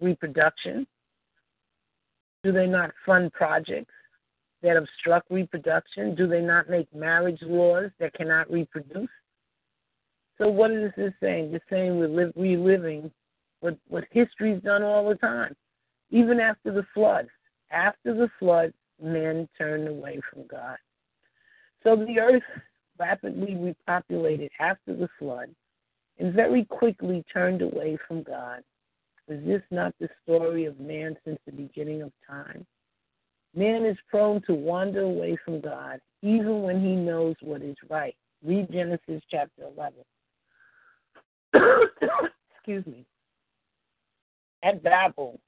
reproduction? Do they not fund projects that obstruct reproduction? Do they not make marriage laws that cannot reproduce? So what is this saying? It's saying we're reliving what, what history's done all the time, even after the flood. After the flood, men turned away from God. So the earth rapidly repopulated after the flood and very quickly turned away from God. Is this not the story of man since the beginning of time? Man is prone to wander away from God even when he knows what is right. Read Genesis chapter 11. Excuse me. At Babel,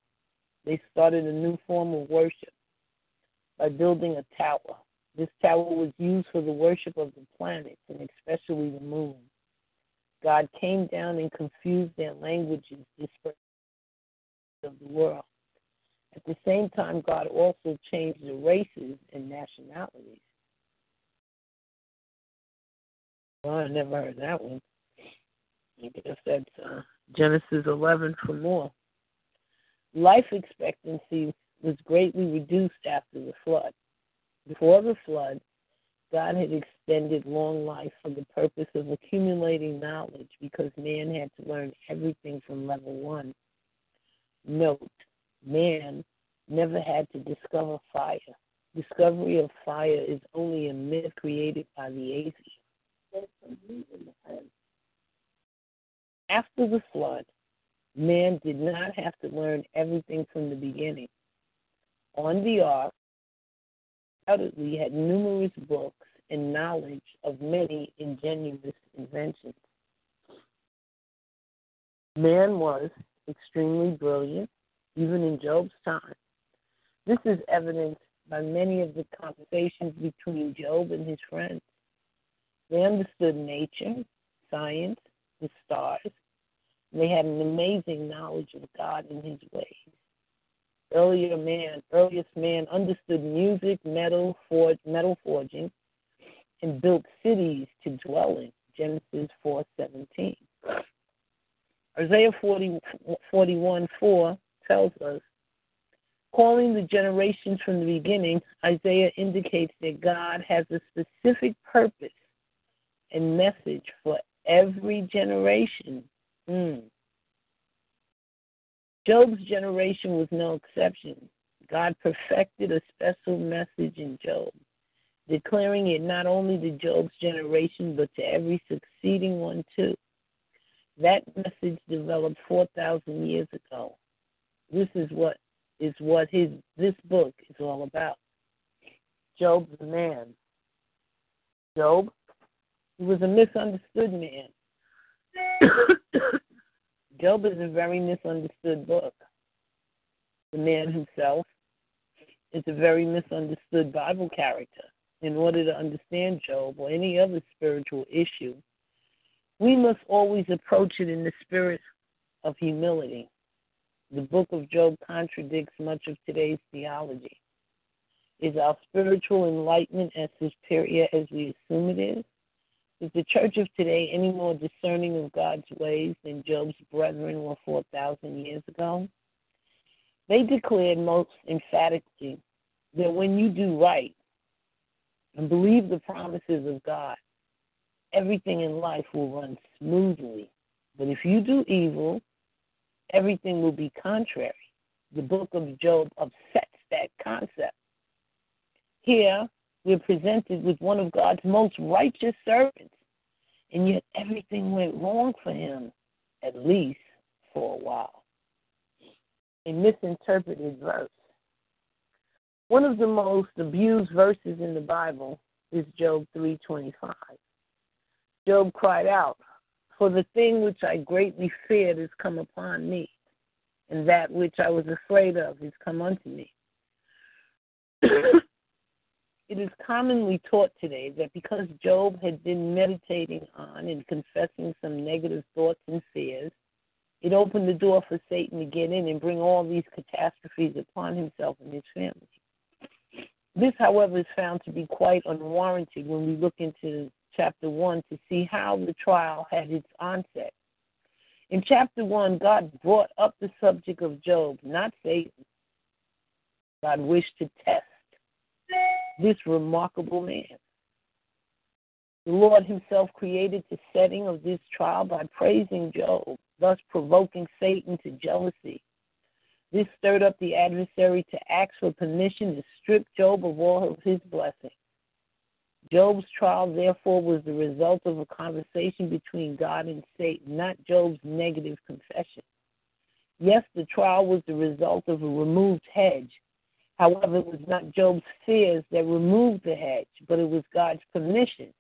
they started a new form of worship by building a tower. This tower was used for the worship of the planets and especially the moon. God came down and confused their languages, dispersed of the world. At the same time, God also changed the races and nationalities. Well, I never heard that one. I guess that's uh, Genesis 11 for more. Life expectancy was greatly reduced after the flood. Before the flood, God had extended long life for the purpose of accumulating knowledge because man had to learn everything from level one. Note, man never had to discover fire. Discovery of fire is only a myth created by the atheists. After the flood, man did not have to learn everything from the beginning. On the ark, undoubtedly had numerous books and knowledge of many ingenious inventions. Man was extremely brilliant, even in Job's time. This is evidenced by many of the conversations between Job and his friends. They understood nature, science, the stars. They had an amazing knowledge of God and his ways. Earlier man, earliest man understood music, metal, forge, metal forging, and built cities to dwell in. Genesis 4:17. Isaiah 40, 41 4 tells us, calling the generations from the beginning, Isaiah indicates that God has a specific purpose and message for every generation. Mm. Job's generation was no exception. God perfected a special message in Job, declaring it not only to Job's generation, but to every succeeding one too. That message developed 4,000 years ago. This is what is what his this book is all about. Job's a man. Job, he was a misunderstood man. Job is a very misunderstood book. The man himself is a very misunderstood Bible character. In order to understand Job or any other spiritual issue, we must always approach it in the spirit of humility. The book of Job contradicts much of today's theology. Is our spiritual enlightenment as superior as we assume it is? Is the church of today any more discerning of God's ways than Job's brethren were 4,000 years ago? They declared most emphatically that when you do right and believe the promises of God, everything in life will run smoothly. But if you do evil, everything will be contrary. The book of Job upsets that concept. Here, we're presented with one of God's most righteous servants, and yet everything went wrong for him, at least for a while. A misinterpreted verse. One of the most abused verses in the Bible is Job 3:25. Job cried out, "For the thing which I greatly feared has come upon me, and that which I was afraid of is come unto me." it is commonly taught today that because Job had been meditating on and confessing some negative thoughts and fears, it opened the door for Satan to get in and bring all these catastrophes upon himself and his family. This, however, is found to be quite unwarranted when we look into chapter 1 to see how the trial had its onset. In chapter 1, God brought up the subject of Job, not Satan. God wished to test this remarkable man. The Lord Himself created the setting of this trial by praising Job, thus provoking Satan to jealousy. This stirred up the adversary to ask for permission to strip Job of all of his blessings. Job's trial, therefore, was the result of a conversation between God and Satan, not Job's negative confession. Yes, the trial was the result of a removed hedge. However, it was not Job's fears that removed the hedge, but it was God's permission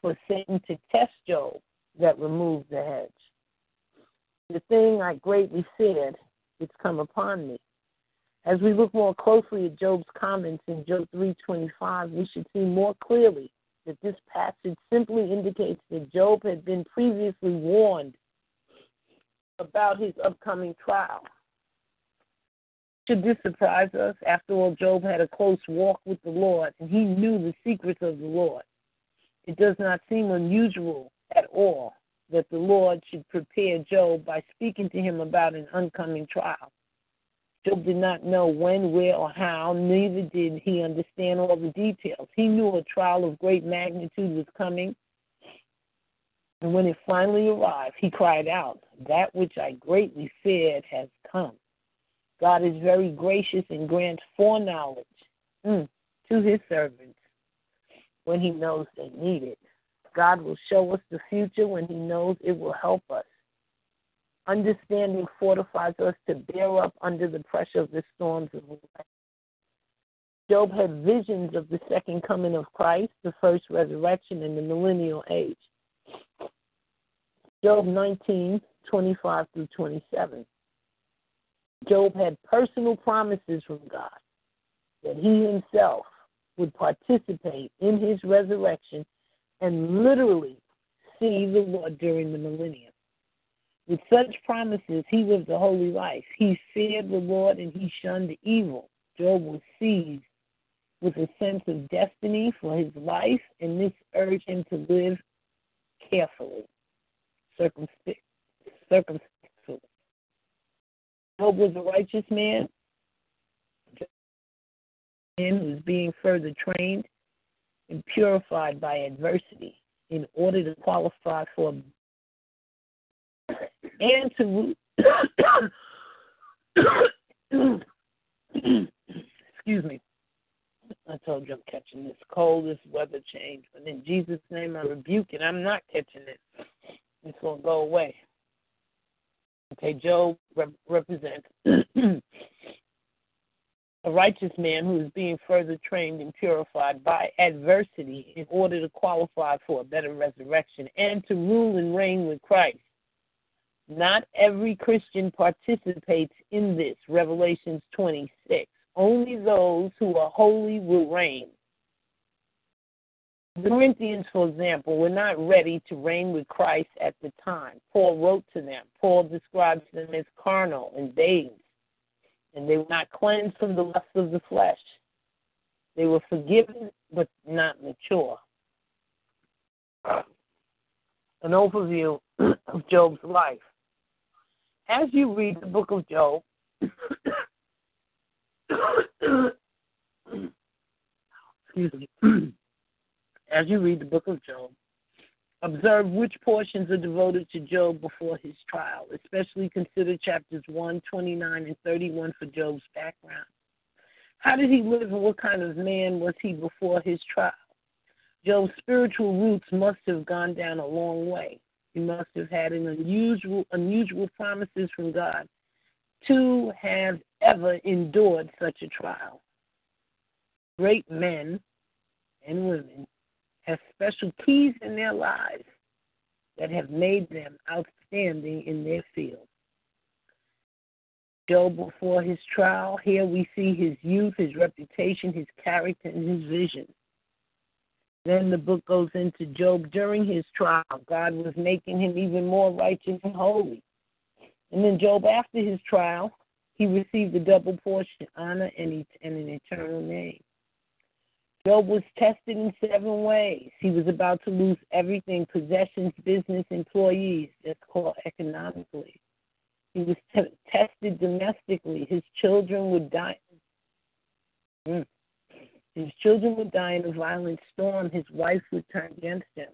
for Satan to test Job that removed the hedge. The thing I greatly feared it's come upon me. As we look more closely at Job's comments in Job 3:25, we should see more clearly that this passage simply indicates that Job had been previously warned about his upcoming trial. Should this surprise us? After all, Job had a close walk with the Lord, and he knew the secrets of the Lord. It does not seem unusual at all that the Lord should prepare Job by speaking to him about an oncoming trial. Job did not know when, where, or how, neither did he understand all the details. He knew a trial of great magnitude was coming, and when it finally arrived, he cried out, That which I greatly feared has come. God is very gracious and grants foreknowledge mm, to his servants when he knows they need it. God will show us the future when He knows it will help us. Understanding fortifies us to bear up under the pressure of the storms of life. Job had visions of the second coming of Christ, the first resurrection, and the millennial age. Job 19, 25 through 27. Job had personal promises from God that he himself would participate in his resurrection and literally see the Lord during the millennium. With such promises, he lived a holy life. He feared the Lord and he shunned evil. Job was seized with a sense of destiny for his life, and this urged him to live carefully, circumspectly. Job was a righteous man, who was being further trained and purified by adversity in order to qualify for and to excuse me. I told you I'm catching this cold, this weather change, but in Jesus' name I rebuke it. I'm not catching it. It's gonna go away. Okay, Job rep- represents a righteous man who is being further trained and purified by adversity in order to qualify for a better resurrection and to rule and reign with Christ. Not every Christian participates in this, Revelations 26. Only those who are holy will reign. The Corinthians, for example, were not ready to reign with Christ at the time. Paul wrote to them. Paul describes them as carnal and babes and they were not cleansed from the lust of the flesh. They were forgiven but not mature. An overview of Job's life. As you read the book of Job, excuse me, as you read the book of Job, Observe which portions are devoted to Job before his trial. Especially consider chapters 1, 29, and 31 for Job's background. How did he live and what kind of man was he before his trial? Job's spiritual roots must have gone down a long way. He must have had an unusual unusual promises from God to have ever endured such a trial. Great men and women have special keys in their lives that have made them outstanding in their field. Job before his trial, here we see his youth, his reputation, his character, and his vision. Then the book goes into Job during his trial. God was making him even more righteous and holy. And then Job after his trial, he received a double portion, honor and, an eternal name. Job was tested in seven ways. He was about to lose everything possessions, business, employees. That's called economically. He was t- tested domestically. His children would die. Mm. His children would die in a violent storm. His wife would turn against him.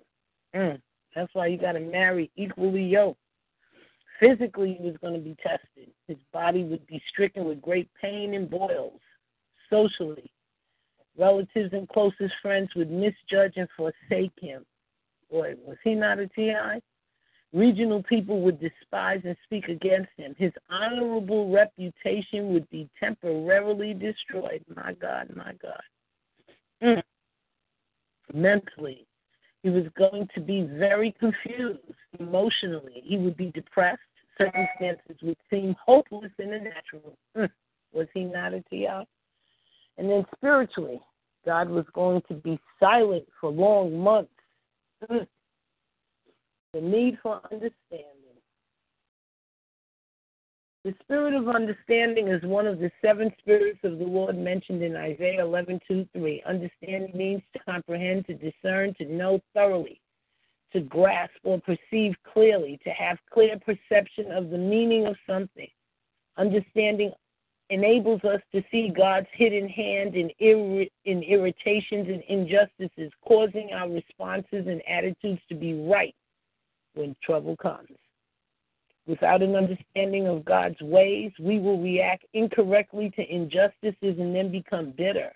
Mm. That's why you got to marry equally yoked. Physically, he was going to be tested. His body would be stricken with great pain and boils. Socially, relatives and closest friends would misjudge and forsake him. Boy, was he not a TI? Regional people would despise and speak against him. His honorable reputation would be temporarily destroyed. My God, my God. Mm. Mentally, he was going to be very confused emotionally. He would be depressed. Circumstances would seem hopeless in the natural. Mm. Was he not a TI? And then spiritually, God was going to be silent for long months. The need for understanding. The spirit of understanding is one of the seven spirits of the Lord mentioned in Isaiah 11, 2, 3. Understanding means to comprehend, to discern, to know thoroughly, to grasp or perceive clearly, to have clear perception of the meaning of something. Understanding enables us to see God's hidden hand in, ir- in irritations and injustices, causing our responses and attitudes to be right when trouble comes. Without an understanding of God's ways, we will react incorrectly to injustices and then become bitter.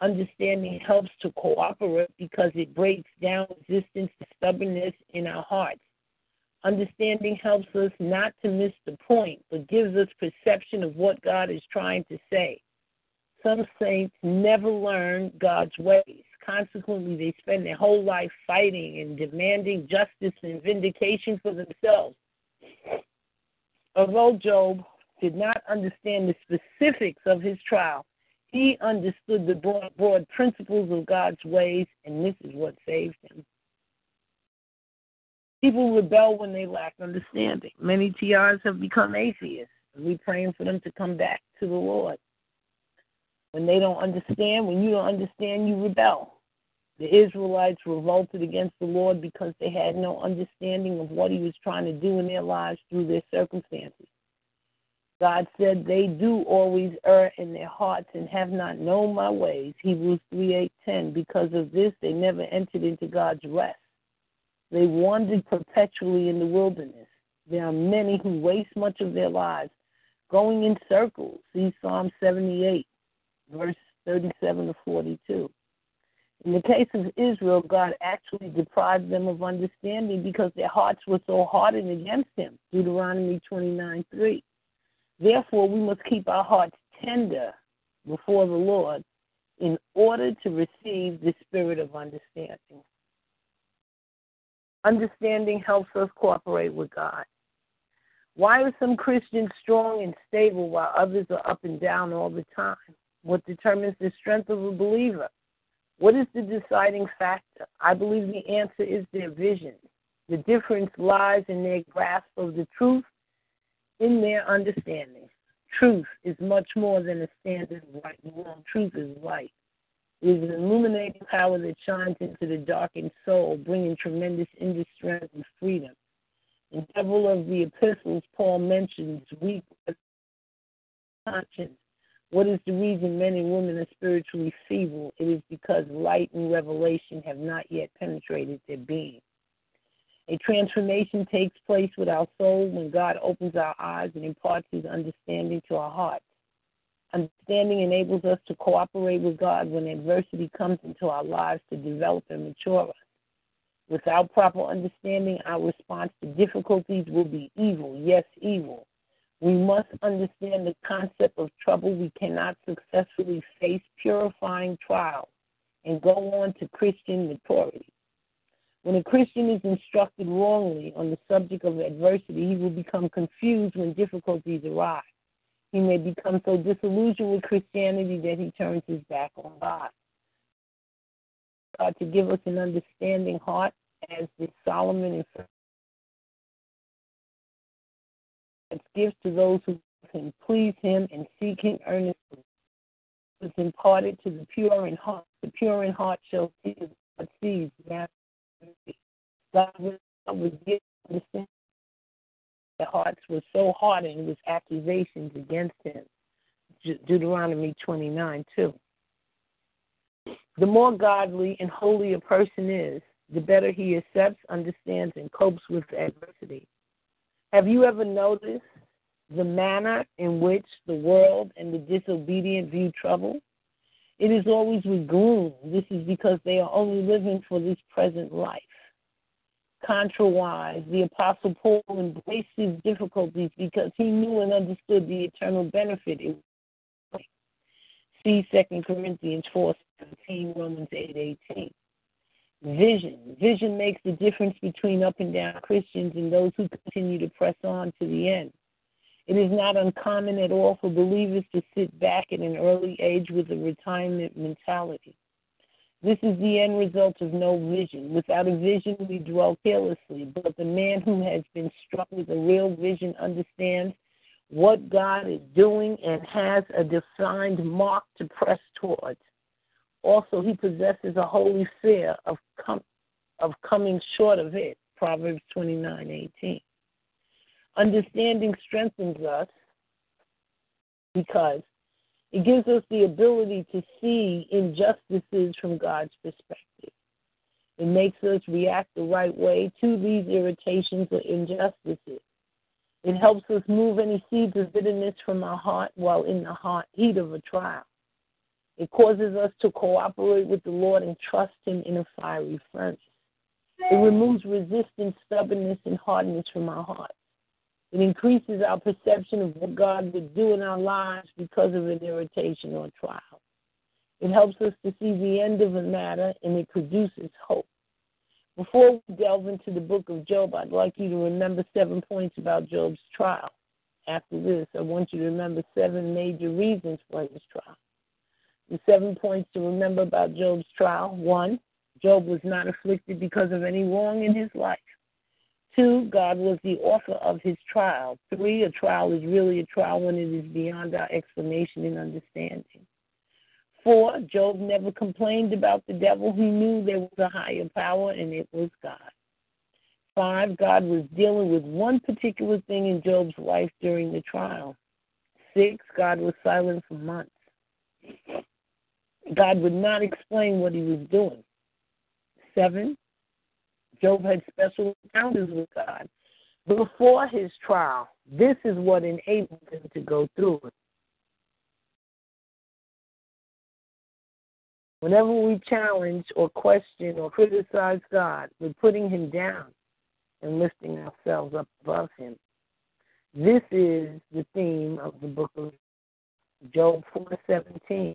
Understanding helps to cooperate because it breaks down resistance to stubbornness in our hearts. Understanding helps us not to miss the point, but gives us perception of what God is trying to say. Some saints never learn God's ways. Consequently, they spend their whole life fighting and demanding justice and vindication for themselves Although Job did not understand the specifics of his trial, he understood the broad, broad principles of God's ways, and this is what saved him. People rebel when they lack understanding. Many TRs have become atheists. We're praying for them to come back to the Lord. When they don't understand, when you don't understand, you rebel. The Israelites revolted against the Lord because they had no understanding of what He was trying to do in their lives through their circumstances. God said, They do always err in their hearts and have not known my ways. Hebrews 3 8 10. Because of this, they never entered into God's rest. They wandered perpetually in the wilderness. There are many who waste much of their lives going in circles. See Psalm 78, verse 37 to 42. In the case of Israel, God actually deprived them of understanding because their hearts were so hardened against Him. Deuteronomy 29 3. Therefore, we must keep our hearts tender before the Lord in order to receive the spirit of understanding. Understanding helps us cooperate with God. Why are some Christians strong and stable while others are up and down all the time? What determines the strength of a believer? What is the deciding factor? I believe the answer is their vision. The difference lies in their grasp of the truth, in their understanding. Truth is much more than a standard right and wrong. Truth is light. It is an illuminating power that shines into the darkened soul, bringing tremendous inner strength and freedom. In several of the epistles, Paul mentions weak conscience what is the reason men and women are spiritually feeble? It is because light and revelation have not yet penetrated their being. A transformation takes place with our soul when God opens our eyes and imparts his understanding to our hearts. Understanding enables us to cooperate with God when adversity comes into our lives to develop and mature us. Without proper understanding, our response to difficulties will be evil, yes, evil. We must understand the concept of trouble. We cannot successfully face purifying trials and go on to Christian maturity. When a Christian is instructed wrongly on the subject of adversity, he will become confused when difficulties arise. He may become so disillusioned with Christianity that he turns his back on God. God to give us an understanding heart, as did Solomon and gives to those who can please him and seek him earnestly. It's imparted to the pure in heart. The pure in heart shall see what sees. God was given understanding. The hearts were so hardened with accusations against him. Deuteronomy 29 2. The more godly and holy a person is, the better he accepts, understands, and copes with adversity. Have you ever noticed the manner in which the world and the disobedient view trouble? It is always with gloom. This is because they are only living for this present life. Contrawise, the Apostle Paul embraced his difficulties because he knew and understood the eternal benefit. See 2 Corinthians 4 17, Romans 8 18. Vision. Vision makes the difference between up and down Christians and those who continue to press on to the end. It is not uncommon at all for believers to sit back at an early age with a retirement mentality. This is the end result of no vision. Without a vision, we dwell carelessly, but the man who has been struck with a real vision understands what God is doing and has a defined mark to press towards. Also, he possesses a holy fear of, com- of coming short of it. Proverbs 29:18. Understanding strengthens us because it gives us the ability to see injustices from God's perspective. It makes us react the right way to these irritations or injustices. It helps us move any seeds of bitterness from our heart while in the hot heat of a trial. It causes us to cooperate with the Lord and trust Him in a fiery furnace. It removes resistance, stubbornness, and hardness from our hearts. It increases our perception of what God would do in our lives because of an irritation or trial. It helps us to see the end of a matter and it produces hope. Before we delve into the book of Job, I'd like you to remember seven points about Job's trial. After this, I want you to remember seven major reasons for his trial. The seven points to remember about Job's trial one, Job was not afflicted because of any wrong in his life. Two, God was the author of his trial. Three, a trial is really a trial when it is beyond our explanation and understanding. Four, Job never complained about the devil. He knew there was a higher power, and it was God. Five, God was dealing with one particular thing in Job's life during the trial. Six, God was silent for months. God would not explain what he was doing. Seven, Job had special encounters with God before his trial. This is what enabled him to go through it. Whenever we challenge or question or criticize God, we're putting him down and lifting ourselves up above him. This is the theme of the book of Job 4:17.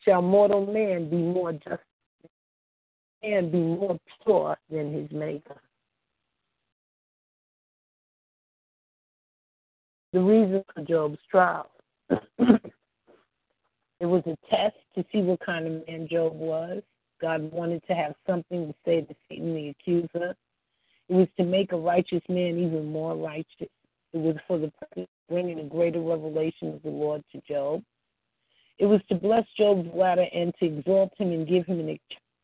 Shall mortal man be more just and be more pure than his maker. The reason for Job's trial. it was a test to see what kind of man Job was. God wanted to have something to say to Satan the accuser. It was to make a righteous man even more righteous. It was for the purpose of bringing a greater revelation of the Lord to Job. It was to bless Job's ladder and to exalt him and give him an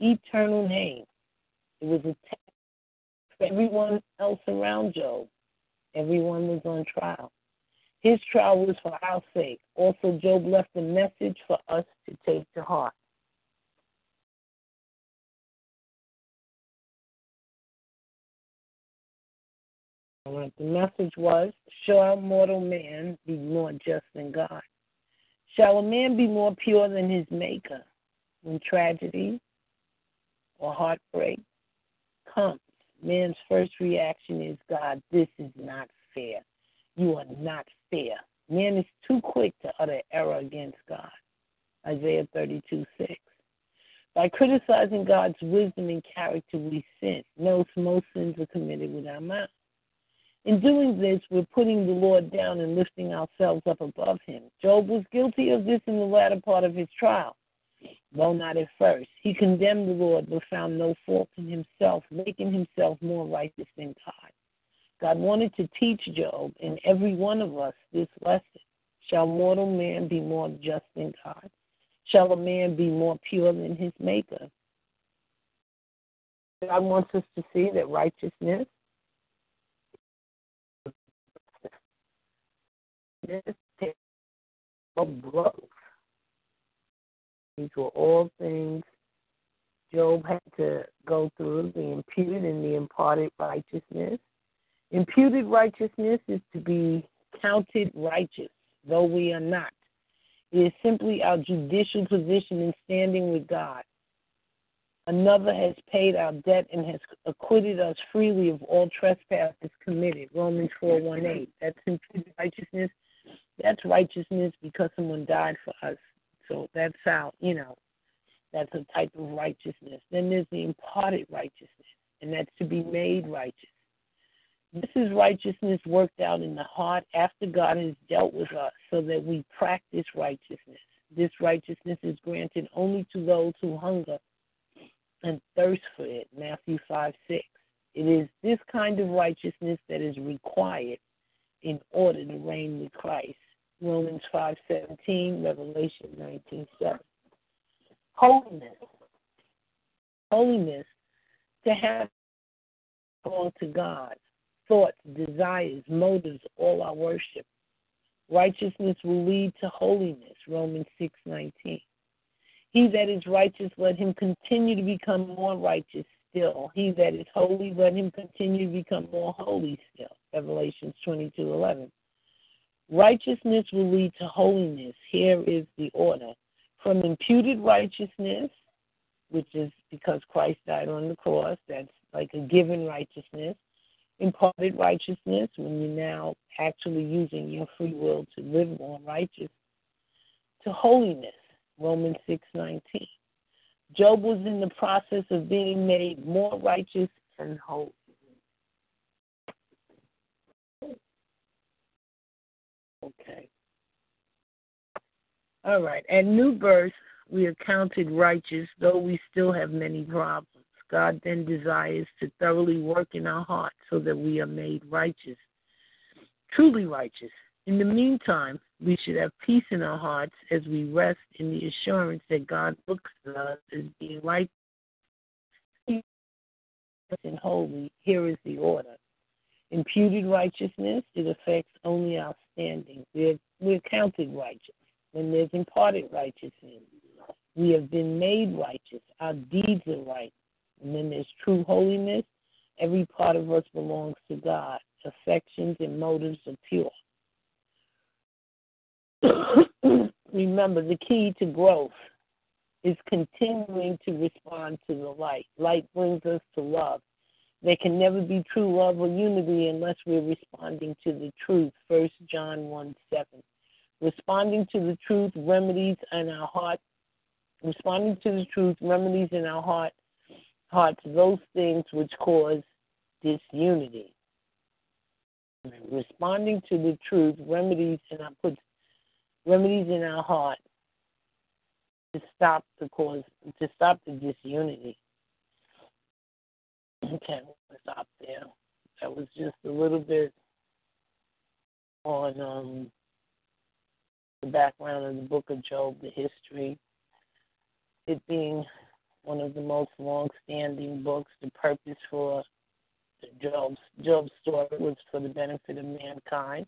eternal name. It was a test for everyone else around Job. Everyone was on trial. His trial was for our sake. Also, Job left a message for us to take to heart. All right, the message was Shall mortal man be more just than God? Shall a man be more pure than his maker? When tragedy or heartbreak comes, man's first reaction is, God, this is not fair. You are not fair. Man is too quick to utter error against God. Isaiah 32 6. By criticizing God's wisdom and character, we sin. Most, most sins are committed with our mouth. In doing this, we're putting the Lord down and lifting ourselves up above him. Job was guilty of this in the latter part of his trial, though not at first. He condemned the Lord but found no fault in himself, making himself more righteous than God. God wanted to teach Job and every one of us this lesson. Shall mortal man be more just than God? Shall a man be more pure than his maker? God wants us to see that righteousness. These were all things Job had to go through the imputed and the imparted righteousness. Imputed righteousness is to be counted righteous, though we are not. It is simply our judicial position in standing with God. Another has paid our debt and has acquitted us freely of all trespasses committed. Romans 4:18. That's imputed righteousness. That's righteousness because someone died for us. So that's how, you know, that's a type of righteousness. Then there's the imparted righteousness, and that's to be made righteous. This is righteousness worked out in the heart after God has dealt with us so that we practice righteousness. This righteousness is granted only to those who hunger and thirst for it. Matthew 5 6. It is this kind of righteousness that is required in order to reign with Christ. Romans 5:17, Revelation 19:7. Holiness. Holiness to have all to God thoughts, desires, motives, all our worship. Righteousness will lead to holiness, Romans 6:19. He that is righteous, let him continue to become more righteous still. He that is holy, let him continue to become more holy still. Revelations 22:11. Righteousness will lead to holiness. Here is the order. From imputed righteousness, which is because Christ died on the cross, that's like a given righteousness imparted righteousness when you're now actually using your free will to live more righteous to holiness romans 6.19 job was in the process of being made more righteous and holy okay all right at new birth we are counted righteous though we still have many problems God then desires to thoroughly work in our hearts so that we are made righteous, truly righteous. In the meantime, we should have peace in our hearts as we rest in the assurance that God looks at us as being righteous and holy. Here is the order. Imputed righteousness, it affects only our standing. We're, we're counted righteous. When there's imparted righteousness, we have been made righteous. Our deeds are right. And then there's true holiness. Every part of us belongs to God. Affections and motives are pure. Remember, the key to growth is continuing to respond to the light. Light brings us to love. There can never be true love or unity unless we're responding to the truth. First John 1 7. Responding to the truth remedies in our heart. Responding to the truth remedies in our heart hearts those things which cause disunity. Responding to the truth remedies and I put remedies in our heart to stop the cause to stop the disunity. Okay, we'll stop there. That was just a little bit on um, the background of the book of Job, the history, it being one of the most long-standing books. The purpose for Job's Job's story was for the benefit of mankind.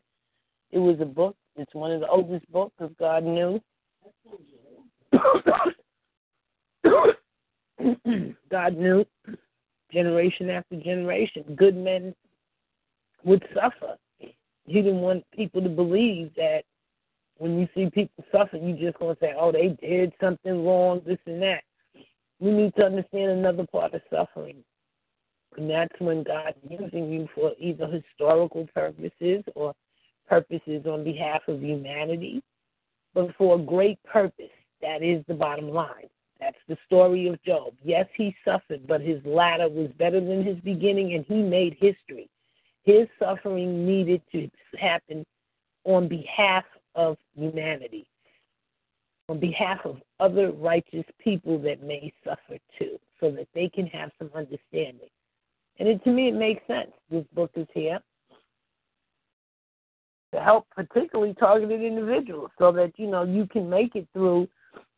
It was a book. It's one of the oldest books of God knew. God knew generation after generation. Good men would suffer. He didn't want people to believe that when you see people suffer, you just gonna say, "Oh, they did something wrong, this and that." We need to understand another part of suffering, and that's when God's using you for either historical purposes or purposes on behalf of humanity, but for a great purpose. That is the bottom line. That's the story of Job. Yes, he suffered, but his latter was better than his beginning, and he made history. His suffering needed to happen on behalf of humanity, on behalf of other righteous people that may suffer too, so that they can have some understanding. And it, to me, it makes sense. This book is here to help particularly targeted individuals so that, you know, you can make it through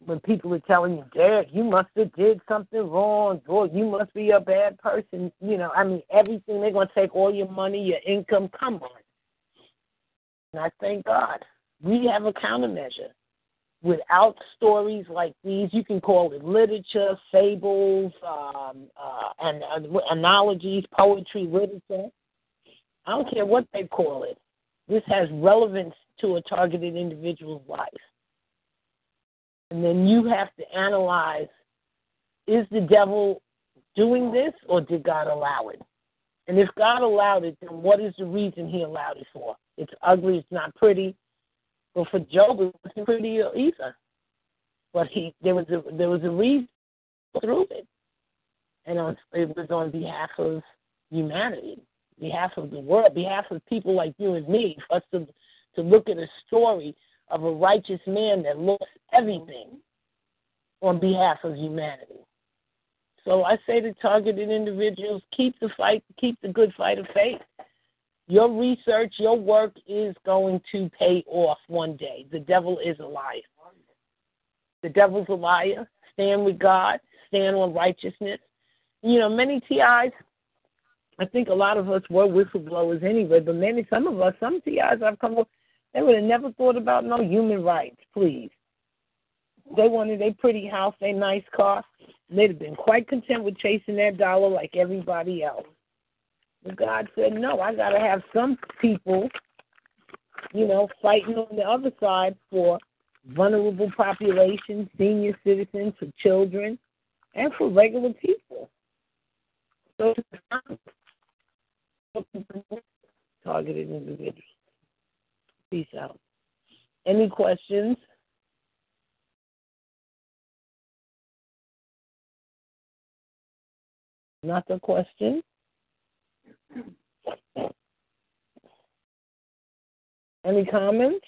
when people are telling you, Derek, you must have did something wrong, or you must be a bad person. You know, I mean, everything, they're to take all your money, your income. Come on. And I thank God we have a countermeasure. Without stories like these, you can call it literature, fables, um, uh, and uh, analogies, poetry, literature. I don't care what they call it. This has relevance to a targeted individual's life. And then you have to analyze is the devil doing this or did God allow it? And if God allowed it, then what is the reason he allowed it for? It's ugly, it's not pretty, well, for Job, it wasn't pretty either. But he there was a there was a reason through it, and it was on behalf of humanity, behalf of the world, behalf of people like you and me, for us to to look at a story of a righteous man that lost everything on behalf of humanity. So I say to targeted individuals, keep the fight, keep the good fight of faith. Your research, your work is going to pay off one day. The devil is a liar. The devil's a liar. Stand with God. Stand on righteousness. You know, many TIs, I think a lot of us were whistleblowers anyway, but many, some of us, some TIs I've come with, they would have never thought about no human rights, please. They wanted a pretty house, a nice car. They'd have been quite content with chasing their dollar like everybody else. But God said, no, I got to have some people, you know, fighting on the other side for vulnerable populations, senior citizens, for children, and for regular people. So, targeted individuals. Peace out. Any questions? Not a question? Any comments?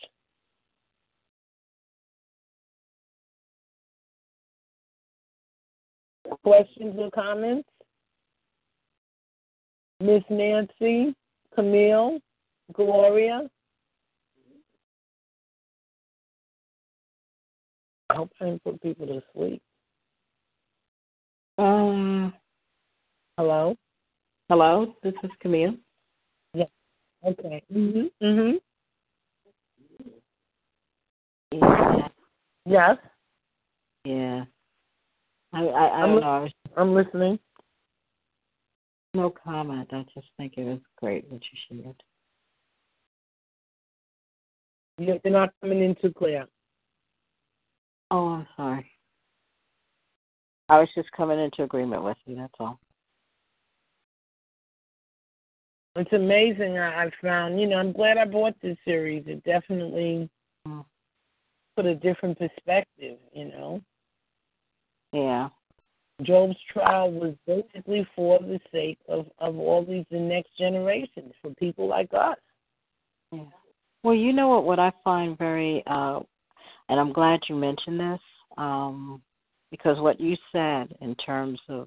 Questions or comments? Miss Nancy, Camille, Gloria. I hope I didn't put people to sleep. Um. Hello. Hello, this is Camille. Yes. Okay. Mhm. Mhm. Yeah. Yes. Yeah. I I, I don't know. I'm listening. No comment. I just think it was great what you shared. You're not coming in too clear. Oh, I'm sorry. I was just coming into agreement with you. That's all. It's amazing. I, I found, you know, I'm glad I bought this series. It definitely mm. put a different perspective, you know. Yeah. Job's trial was basically for the sake of, of all these the next generations, for people like us. Yeah. Well, you know what? What I find very, uh, and I'm glad you mentioned this, um, because what you said in terms of,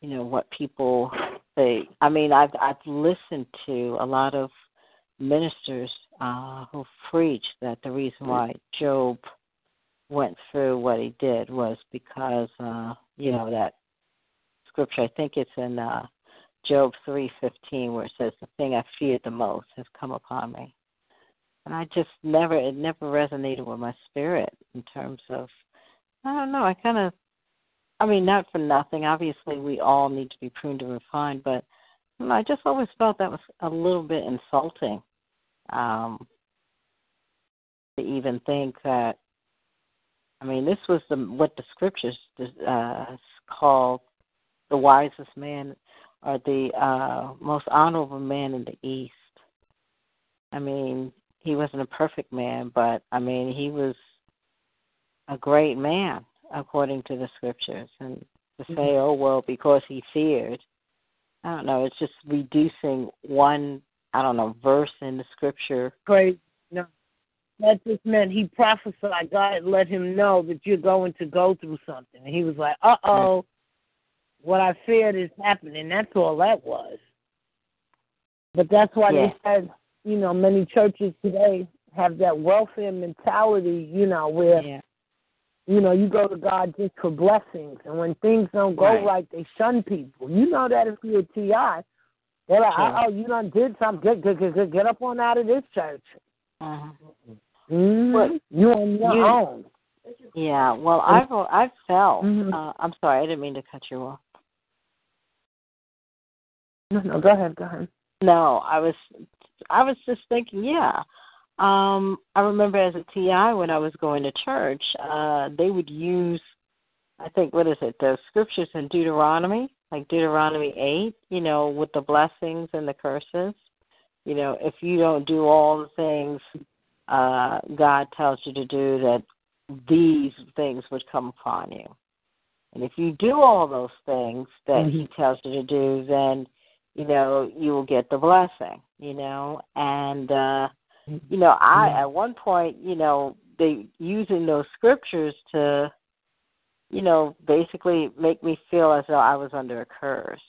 you know, what people say. I mean, I've I've listened to a lot of ministers uh, who preach that the reason why Job went through what he did was because uh, you know that scripture. I think it's in uh, Job three fifteen where it says, "The thing I feared the most has come upon me." And I just never, it never resonated with my spirit in terms of, I don't know. I kind of I mean, not for nothing. Obviously, we all need to be pruned and refined, but I just always felt that was a little bit insulting. Um, to even think that I mean, this was the what the scriptures uh, call the wisest man or the uh, most honorable man in the East. I mean, he wasn't a perfect man, but I mean, he was a great man according to the scriptures. And to say, mm-hmm. oh well, because he feared, I don't know. It's just reducing one, I don't know, verse in the scripture. Great. No, that just meant he prophesied. God let him know that you're going to go through something. And he was like, uh oh, what I feared is happening. That's all that was. But that's why yeah. they said, you know, many churches today have that welfare mentality, you know, where, yeah. you know, you go to God just for blessings. And when things don't go right, right they shun people. You know that if you're a TI. They're like, sure. oh, you done did something. Get, get, get, get up on out of this church. Uh-huh. Mm-hmm. you on your you, own. Yeah. Well, I've I've felt. Mm-hmm. Uh, I'm sorry, I didn't mean to cut you off. No, no, go ahead, go ahead. No, I was I was just thinking, yeah. Um, I remember as a TI when I was going to church, uh, they would use I think what is it, the scriptures in Deuteronomy, like Deuteronomy eight, you know, with the blessings and the curses. You know, if you don't do all the things uh, God tells you to do, that these things would come upon you. And if you do all those things that mm-hmm. He tells you to do, then you know you will get the blessing. You know, and uh, you know, I mm-hmm. at one point, you know, they using those scriptures to, you know, basically make me feel as though I was under a curse.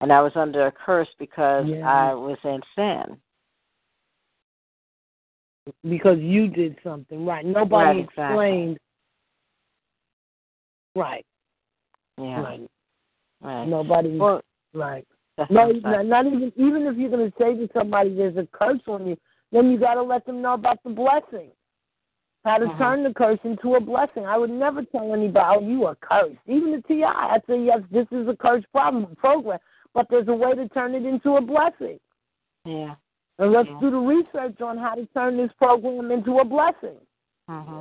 And I was under a curse because yeah. I was in sin because you did something right. Nobody right, explained. Right. Yeah. Right. Right. Nobody. Well, right. No, not, not even even if you're going to say to somebody there's a curse on you, then you got to let them know about the blessing. How to uh-huh. turn the curse into a blessing. I would never tell anybody, "Oh, you are cursed." Even the TI, I'd say, "Yes, this is a curse problem program, but there's a way to turn it into a blessing." Yeah. And let's do the research on how to turn this program into a blessing. Mm-hmm.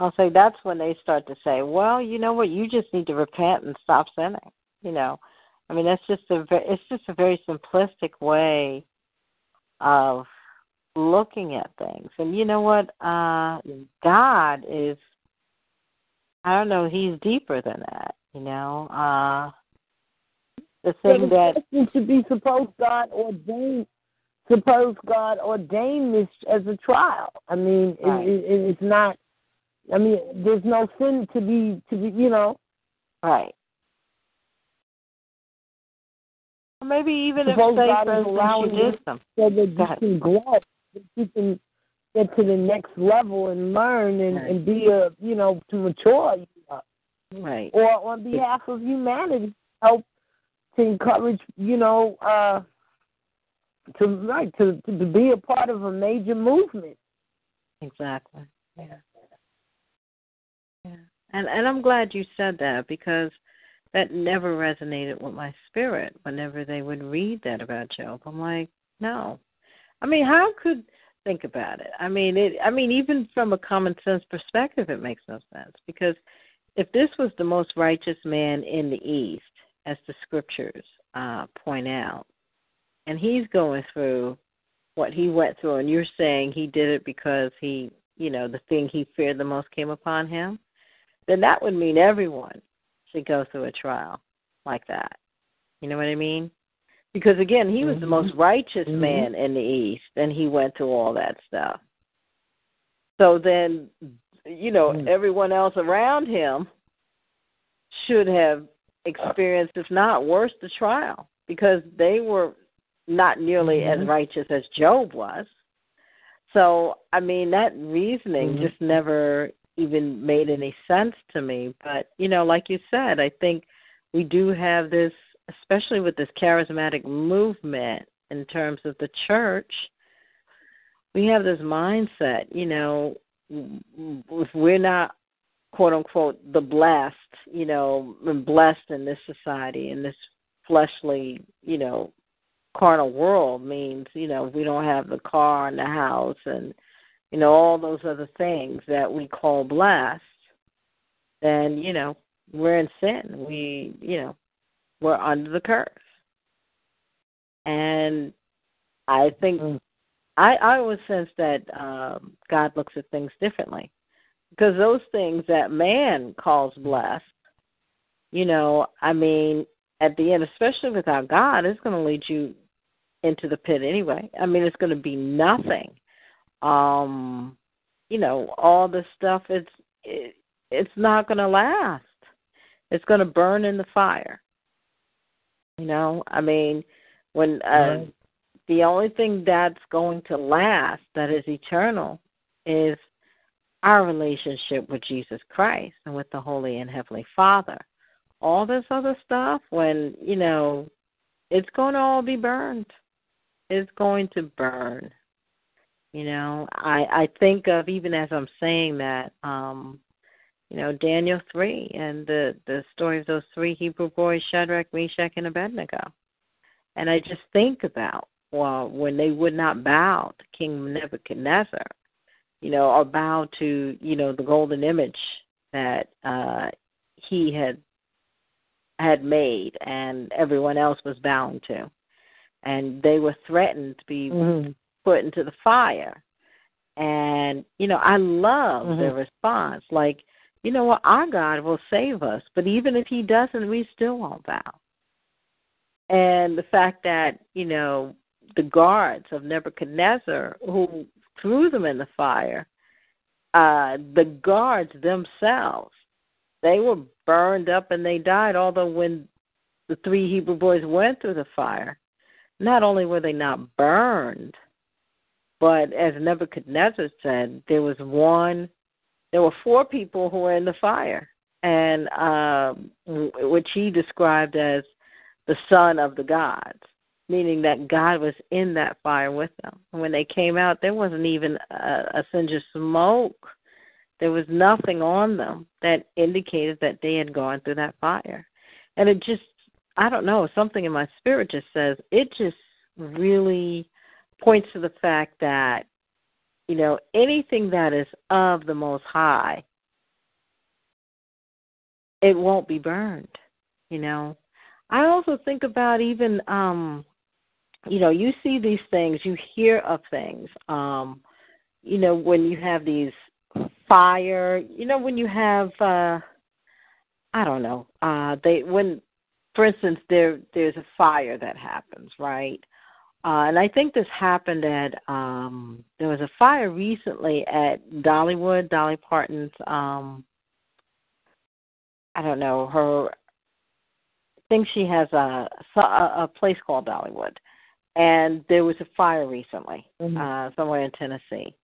I'll say that's when they start to say, "Well, you know what? You just need to repent and stop sinning." You know, I mean, that's just a it's just a very simplistic way of looking at things. And you know what? Uh God is I don't know, he's deeper than that, you know. Uh the thing that should be supposed God ordained suppose God ordained this as a trial. I mean, right. it, it, it's not. I mean, there's no sin to be to be. You know. Right. maybe even suppose if God is allowing you so that you can grow, that you can get to the next level and learn and, right. and be a you know to mature. You know. Right. Or on behalf of humanity, help to encourage, you know, uh, to right to, to be a part of a major movement. Exactly. Yeah. And and I'm glad you said that because that never resonated with my spirit whenever they would read that about Job. I'm like, no. I mean, how could think about it? I mean, it I mean even from a common sense perspective it makes no sense because if this was the most righteous man in the east as the scriptures uh, point out. And he's going through what he went through, and you're saying he did it because he, you know, the thing he feared the most came upon him, then that would mean everyone should go through a trial like that. You know what I mean? Because again, he was mm-hmm. the most righteous mm-hmm. man in the East, and he went through all that stuff. So then, you know, mm-hmm. everyone else around him should have experienced, if not worse, the trial because they were not nearly mm-hmm. as righteous as Job was. So, I mean, that reasoning mm-hmm. just never even made any sense to me. But, you know, like you said, I think we do have this, especially with this charismatic movement in terms of the church, we have this mindset, you know, if we're not quote unquote the blessed, you know, blessed in this society in this fleshly, you know, carnal world means, you know, we don't have the car and the house and you know, all those other things that we call blessed, then, you know, we're in sin. We, you know, we're under the curse. And I think mm. I I always sense that um God looks at things differently. Because those things that man calls blessed, you know, I mean, at the end, especially without God, it's going to lead you into the pit anyway. I mean, it's going to be nothing. Um, you know, all this stuff. It's it, it's not going to last. It's going to burn in the fire. You know, I mean, when uh, right. the only thing that's going to last, that is eternal, is our relationship with Jesus Christ and with the Holy and Heavenly Father. All this other stuff, when, you know, it's going to all be burned. It's going to burn. You know, I I think of even as I'm saying that, um, you know, Daniel three and the the story of those three Hebrew boys, Shadrach, Meshach, and Abednego, and I just think about well when they would not bow to King Nebuchadnezzar, you know, or bow to you know the golden image that uh, he had had made and everyone else was bound to, and they were threatened to be mm-hmm put into the fire. And, you know, I love mm-hmm. their response. Like, you know what, our God will save us, but even if he doesn't, we still won't bow. And the fact that, you know, the guards of Nebuchadnezzar who threw them in the fire, uh, the guards themselves, they were burned up and they died, although when the three Hebrew boys went through the fire, not only were they not burned, but as Nebuchadnezzar said, there was one, there were four people who were in the fire, and um, which he described as the son of the gods, meaning that God was in that fire with them. When they came out, there wasn't even a, a singe of smoke. There was nothing on them that indicated that they had gone through that fire. And it just, I don't know, something in my spirit just says it just really points to the fact that, you know, anything that is of the Most High, it won't be burned, you know. I also think about even, um, you know, you see these things, you hear of things, um, you know, when you have these fire, you know, when you have, uh, I don't know, uh, they when, for instance, there there's a fire that happens, right? Uh, and I think this happened at um there was a fire recently at Dollywood, Dolly Parton's um I don't know, her I think she has a a place called Dollywood. And there was a fire recently, mm-hmm. uh somewhere in Tennessee.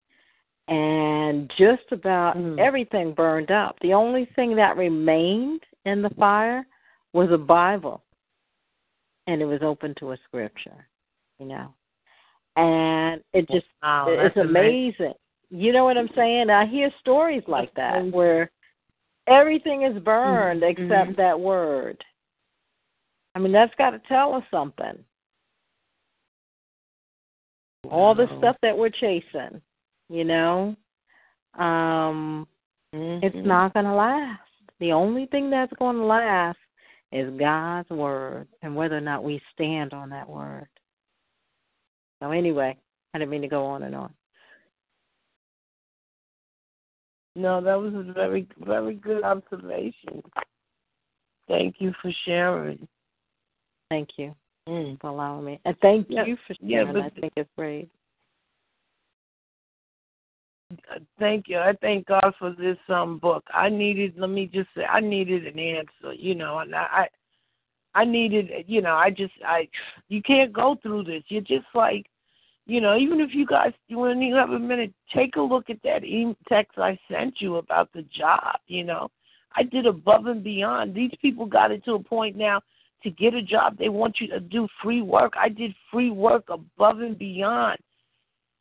And just about mm-hmm. everything burned up. The only thing that remained in the fire was a Bible. And it was open to a scripture you know. And it just wow, it's amazing. amazing. You know what I'm saying? I hear stories like that where everything is burned mm-hmm. except mm-hmm. that word. I mean, that's got to tell us something. Wow. All the stuff that we're chasing, you know, um, mm-hmm. it's not going to last. The only thing that's going to last is God's word and whether or not we stand on that word. So anyway, I didn't mean to go on and on. No, that was a very, very good observation. Thank you for sharing. Thank you mm. for allowing me. And thank yeah, you for sharing. Yeah, I think it's great. Thank you. I thank God for this um book. I needed let me just say I needed an answer, you know, and I I needed, you know, I just, I, you can't go through this. You're just like, you know, even if you guys, when you have a minute, take a look at that e- text I sent you about the job. You know, I did above and beyond. These people got it to a point now to get a job. They want you to do free work. I did free work above and beyond.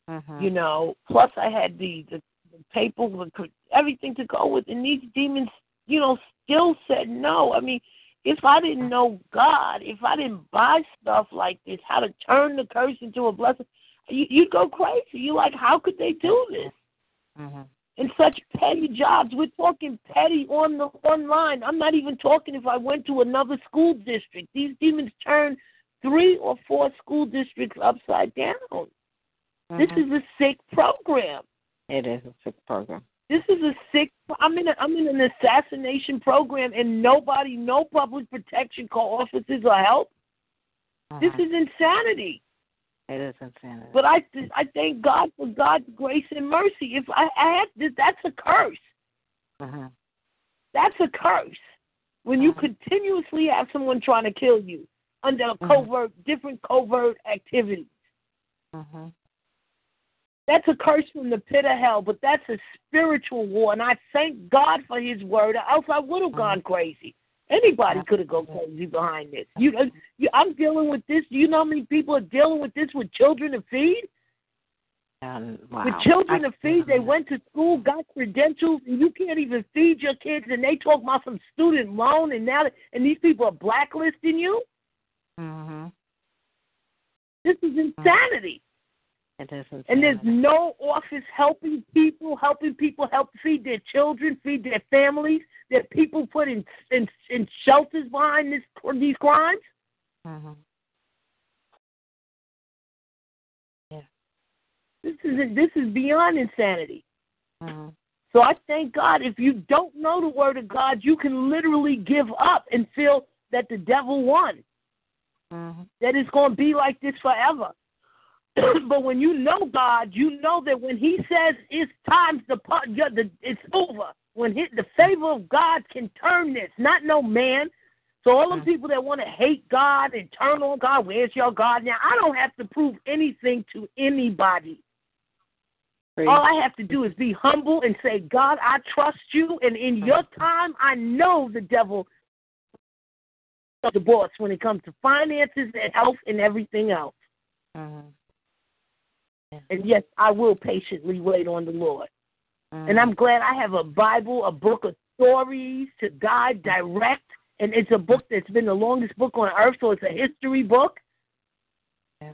Mm-hmm. You know, plus I had the the, the paper everything to go with, and these demons, you know, still said no. I mean, if I didn't know God, if I didn't buy stuff like this, how to turn the curse into a blessing, you, you'd go crazy. You're like, how could they do this? Mm-hmm. In such petty jobs, we're talking petty on the online. I'm not even talking if I went to another school district. These demons turn three or four school districts upside down. Mm-hmm. This is a sick program. It is a sick program. This is a sick. I'm in. A, I'm in an assassination program, and nobody, no public protection call offices or help. This Mhm. is insanity. It is insanity. But I, I thank God for God's grace and mercy. If I, I had this, that's a curse. Mhm. That's a curse. When you Mhm. continuously have someone trying to kill you under a Mhm. covert, different covert activities. That's a curse from the pit of hell, but that's a spiritual war, and I thank God for His word, or else I would have gone crazy. Anybody could have gone crazy behind this. You, uh, you, I'm dealing with this. Do you know how many people are dealing with this with children to feed? And wow. With children I- to feed, they went to school, got credentials, and you can't even feed your kids, and they talk about some student loan, and now and these people are blacklisting you. Mm-hmm. This is insanity. It is insanity. And there's no office helping people, helping people help feed their children, feed their families. There are people put in in, in shelters behind this these crimes. Mhm. This is this is beyond insanity. Mhm. So I thank God. If you don't know the word of God, you can literally give up and feel that the devil won. Mhm. That it's going to be like this forever. but when you know God, you know that when He says it's time to part, it's over. When hit, the favor of God can turn this, not no man. So all the Mhm. people that want to hate God and turn on God, where's your God now? I don't have to prove anything to anybody. Praise All I have to do is be humble and say, God, I trust you, and in your time, I know the devil is the boss when it comes to finances and health and everything else. Mhm. And yes, I will patiently wait on the Lord. Mhm. And I'm glad I have a Bible, a book of stories to guide, direct, and it's a book that's been the longest book on earth, so it's a history book. Yeah.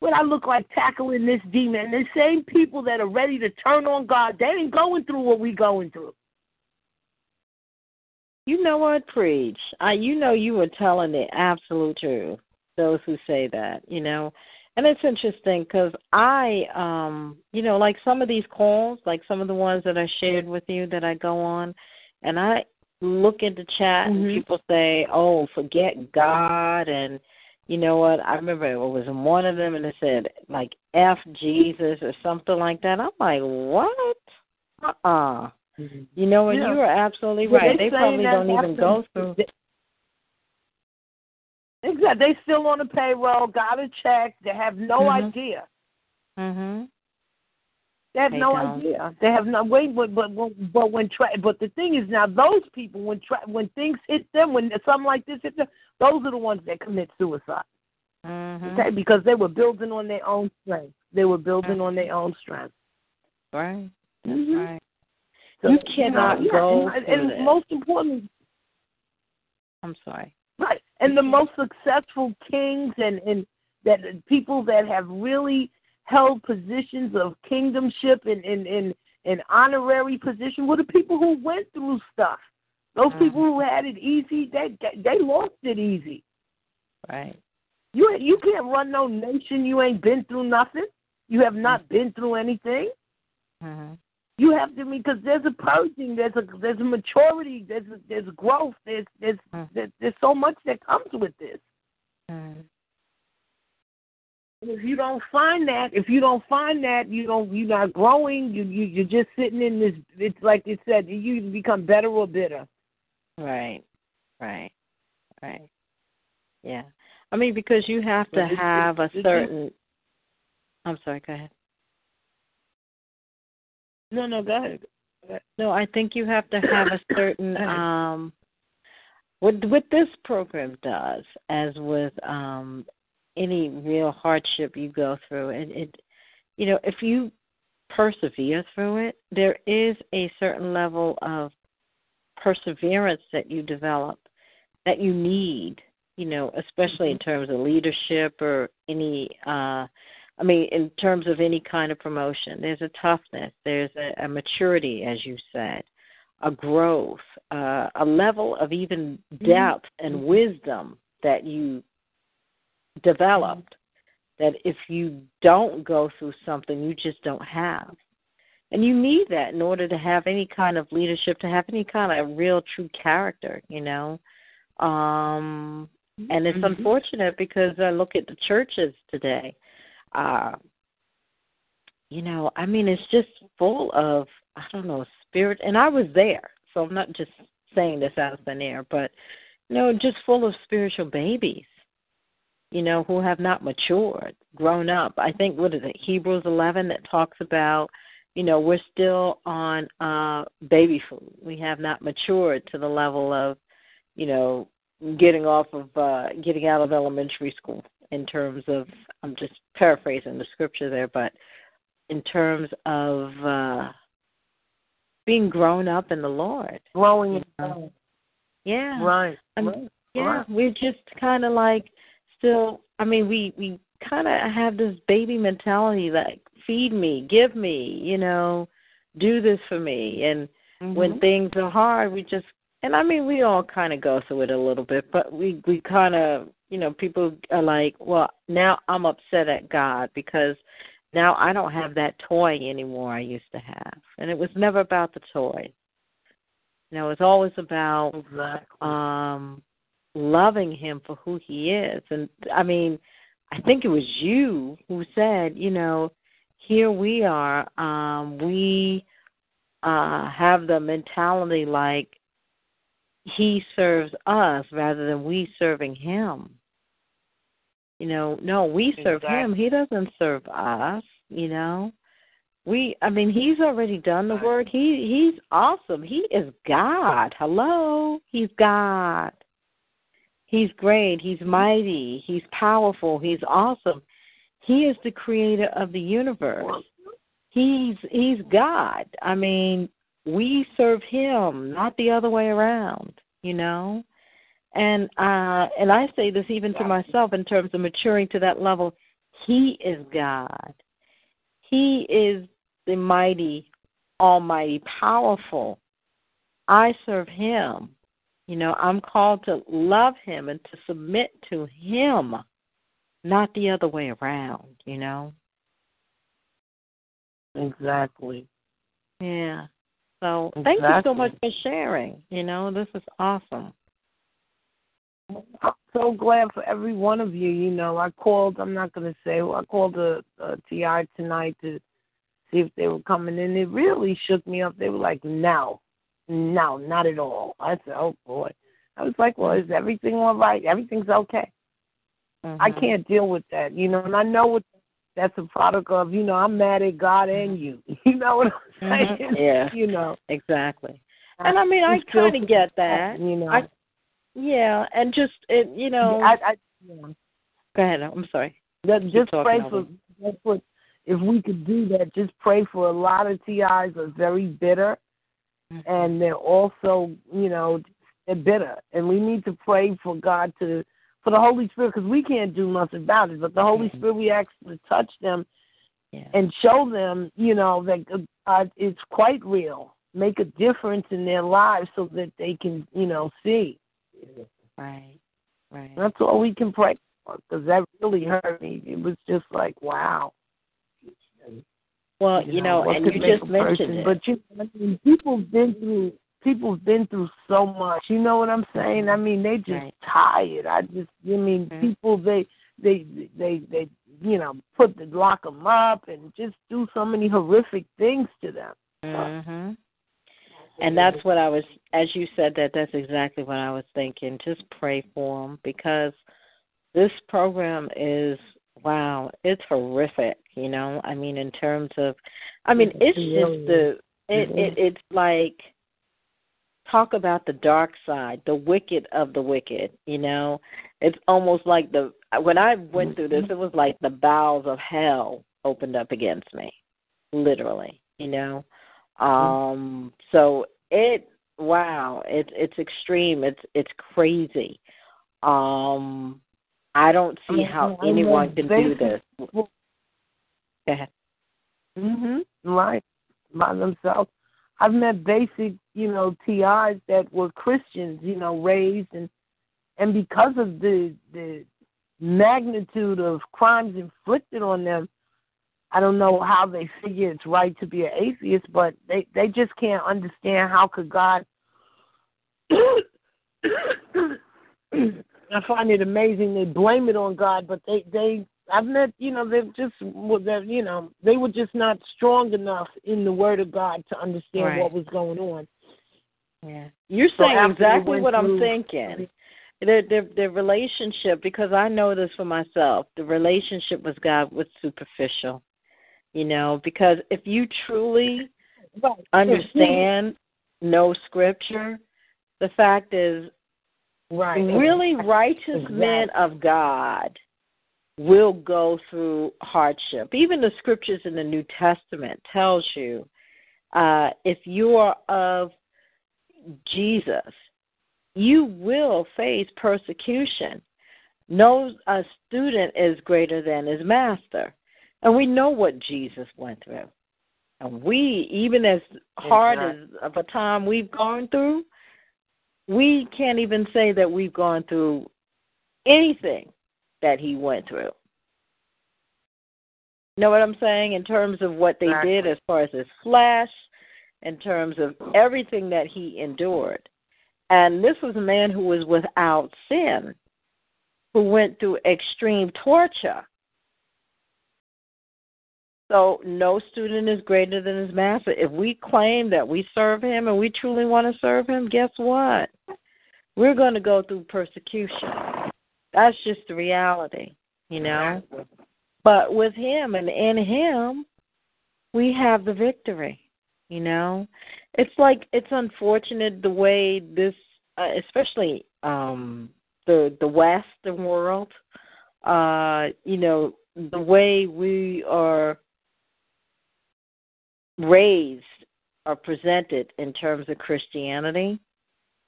What I look like tackling this demon, the same people that are ready to turn on God, they ain't going through what we going through. You know what? Preach. I, you know, you were telling the absolute truth. Those who say that, you know, and it's interesting because I, um, you know, like some of these calls, like some of the ones that I shared with you that I go on, and I look at the chat and Mhm. people say, "Oh, forget God," and you know what? I remember it was in one of them, and it said like "F Jesus" or something like that. I'm like, what? Uh uh You know, and Yeah. you are absolutely Yeah, right. they They probably don't even go through. Exactly. They still on the payroll, got a check. They have no Mhm. idea. Mhm. They have They no don't. idea. They have no wait, but but but when tra- but the thing is now those people when tra- when things hit them when something like this hit them, those are the ones that commit suicide. Mhm. Okay, because they were building on their own strength. They were building on their own strength. Right. Mm-hmm. Right. So, You cannot know, yeah, go and, and most importantly, I'm sorry. Right, and the most successful kings and and that people that have really held positions of kingdomship and and and, and honorary position were the people who went through stuff. Those Mhm. people who had it easy, they they lost it easy. Right. You you can't run no nation you ain't been through nothing. You have not been through anything. Mhm. You have to because there's a purging, there's a there's a maturity, there's a, there's growth, there's there's, Mm. there's there's so much that comes with this. And if you don't find that, if you don't find that, you don't you're not growing. You you you're just sitting in this. It's like you said, you become better or bitter. Right. Right. Right. Yeah. I mean, because you have to have a certain. I'm sorry. Go ahead. No, no, go ahead. No, I think you have to have a certain um what what this program does, as with um any real hardship you go through, it, it you know, if you persevere through it. There is a certain level of perseverance that you develop that you need, you know, especially in terms of leadership or any uh I mean, in terms of any kind of promotion, there's a toughness, there's a, a maturity, as you said, a growth, uh, a level of even depth and wisdom that you developed that if you don't go through something, you just don't have. And you need that in order to have any kind of leadership, to have any kind of real true character, you know. Um and it's Mhm. unfortunate because I look at the churches today. Uh you know, I mean it's just full of I don't know, spirit and I was there. So I'm not just saying this out of thin air, but you know, just full of spiritual babies you know, who have not matured, grown up. I think what is it, Hebrews eleven that talks about, you know, we're still on uh baby food. We have not matured to the level of, you know, getting off of uh getting out of elementary school in terms of I'm just paraphrasing the scripture there, but in terms of uh being grown up in the Lord. Growing you know? Yeah. right. I mean, right. yeah, right. we're just kind of like still. I mean, we we kind of have this baby mentality, like feed me, give me, you know, do this for me. And when Mhm. things are hard, we just and I mean, we all kind of go through it a little bit, but we we kind of, you know, people are like, well, now I'm upset at God because now I don't have that toy anymore I used to have, and it was never about the toy. You know, it's always about exactly. um loving him for who he is and i mean i think it was you who said you know here we are um we uh have the mentality like he serves us rather than we serving him you know no we serve him he doesn't serve us you know we i mean he's already done the work he he's awesome he is god hello he's god He's great. He's mighty. He's powerful. He's awesome. He is the creator of the universe. He's he's God. I mean, we serve him, not the other way around, you know? And uh and I say this even to myself in terms of maturing to that level. He is God. He is the mighty, almighty, powerful. I serve him. You know, I'm called to love him and to submit to him, not the other way around, you know? Exactly. Yeah. So thank you so much for sharing. You know, this is awesome. I'm so glad for every one of you. You know, I called. I'm not going to say. I called the uh, TI tonight to see if they were coming in. It really shook me up. They were like, "No, no, not at all." I said, "Oh boy." I was like, "Well, is everything all right? Everything's okay." I Mhm. can't deal with that, you know. And I know what that's a product of. You know, I'm mad at God and you. You know what I'm Mhm. saying? Yeah. You know. Exactly. And I mean, I kind of get that. You know. I, yeah, and just it, you know. I, I, yeah. go ahead. I'm sorry. That, just pray for that's what if we could do that. Just pray for a lot of TIs are very bitter, Mm-hmm. and they're also you know they're bitter, and we need to pray for God to for the Holy Spirit because we can't do nothing about it. But the Holy Mhm. Spirit, we ask to touch them Yeah. and show them you know that God is quite real. Make a difference in their lives so that they can you know see. Right. Right. That's all we can pray for because that really hurt me. It was just like wow. Well, you know, what and you just mentioned person- it. But you, I mean, people've been through. People's been through so much. You know what I'm saying? I mean, they just Right. tired. I just, I mean, Mhm. people they, they, they, they, you know, put the lock them up and just do so many horrific things to them. Mhm. And that's what I was as you said that that's exactly what I was thinking. Just pray for them because this program is wow, it's horrific, you know? I mean in terms of I mean it's just the it, it it's like talk about the dark side, the wicked of the wicked, you know? It's almost like the when I went through this it was like the bowels of hell opened up against me. literally, you know. Um so it wow, it's it's extreme. It's it's crazy. Um I don't see how anyone can do this. Go ahead. Mhm. Right. By themselves. I've met basic, you know, TIs that were Christians, you know, raised and and because of the the magnitude of crimes inflicted on them, I don't know how they figure it's right to be an atheist, but they they just can't understand how could God. I find it amazing they blame it on God, but they they I've met you know they've just they you know they were just not strong enough in the Word of God to understand Right. what was going on. Yeah. You're So saying after exactly went what I'm thinking. Their, their their relationship, because I know this for myself, the relationship with God was superficial. You know, because if you truly Right. understand no scripture, the fact is right really righteous Exactly. men of God will go through hardship. Even the scriptures in the New Testament tells you uh, if you are of Jesus, you will face persecution. No a student is greater than his master. And we know what Jesus went through. And we, even as hard as of a time we've gone through, we can't even say that we've gone through anything that he went through. Know what I'm saying? In terms of what they Exactly. did as far as his flesh, in terms of everything that he endured. And this was a man who was without sin, who went through extreme torture. So no student is greater than his master. If we claim that we serve him and we truly want to serve him, guess what? We're going to go through persecution. That's just the reality, you know. But with him and in him, we have the victory, you know. It's like it's unfortunate the way this uh, especially um the the western world uh you know the way we are raised or presented in terms of Christianity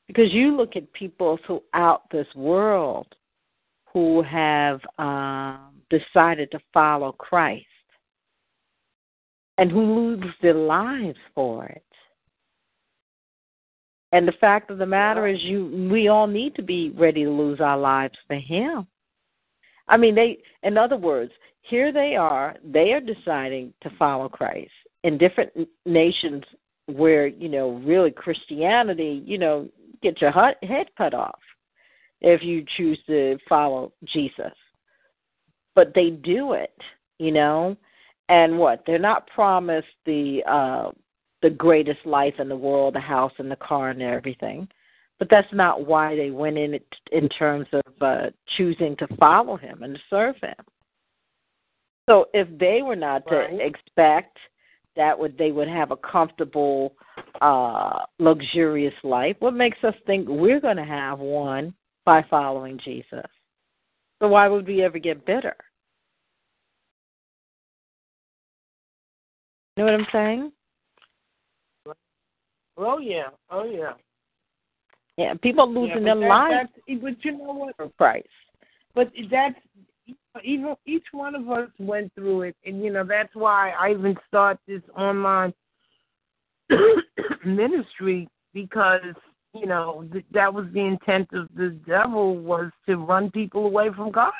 because you look at people throughout this world who have um, decided to follow Christ and who lose their lives for it. And the fact of the matter is, you we all need to be ready to lose our lives for Him. I mean, they. In other words, here they are. They are deciding to follow Christ in different nations where you know really Christianity, you know, get your head cut off if you choose to follow Jesus. But they do it, you know, and what? They're not promised the uh the greatest life in the world, the house and the car and everything. But that's not why they went in it in terms of uh choosing to follow him and to serve him. So if they were not to expect that would they would have a comfortable, uh, luxurious life, what makes us think we're going to have one by following Jesus? So why would we ever get bitter? You know what I'm saying? Oh yeah, oh yeah. Yeah, people losing yeah, their that- lives But you know what? for Christ. But that's even each one of us went through it, and you know that's why I even start this online ministry because you know th- that was the intent of the devil was to run people away from God,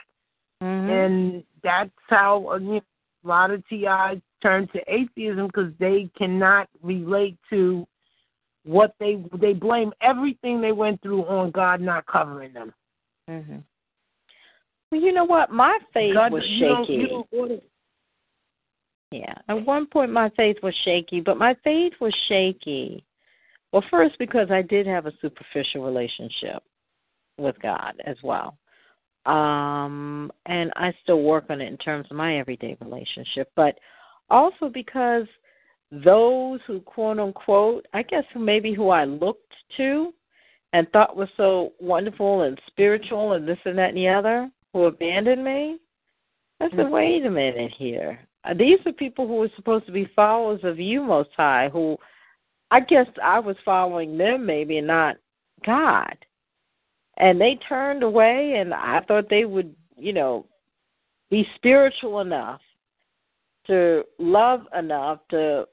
Mm-hmm. and that's how uh, you know, a lot of TIs turn to atheism because they cannot relate to what they they blame everything they went through on God not covering them. hmm Well, you know what? My faith God, was shaky. you don't order- Yeah. At one point, my faith was shaky, but my faith was shaky. Well, first, because I did have a superficial relationship with God as well. Um, and I still work on it in terms of my everyday relationship, but also because those who quote unquote, I guess maybe who I looked to and thought was so wonderful and spiritual and this and that and the other, who abandoned me. I said, wait a minute here. Uh, these are people who are supposed to be followers of you, Most High, who I guess I was following them maybe and not God. And they turned away, and I thought they would, you know, be spiritual enough to love enough to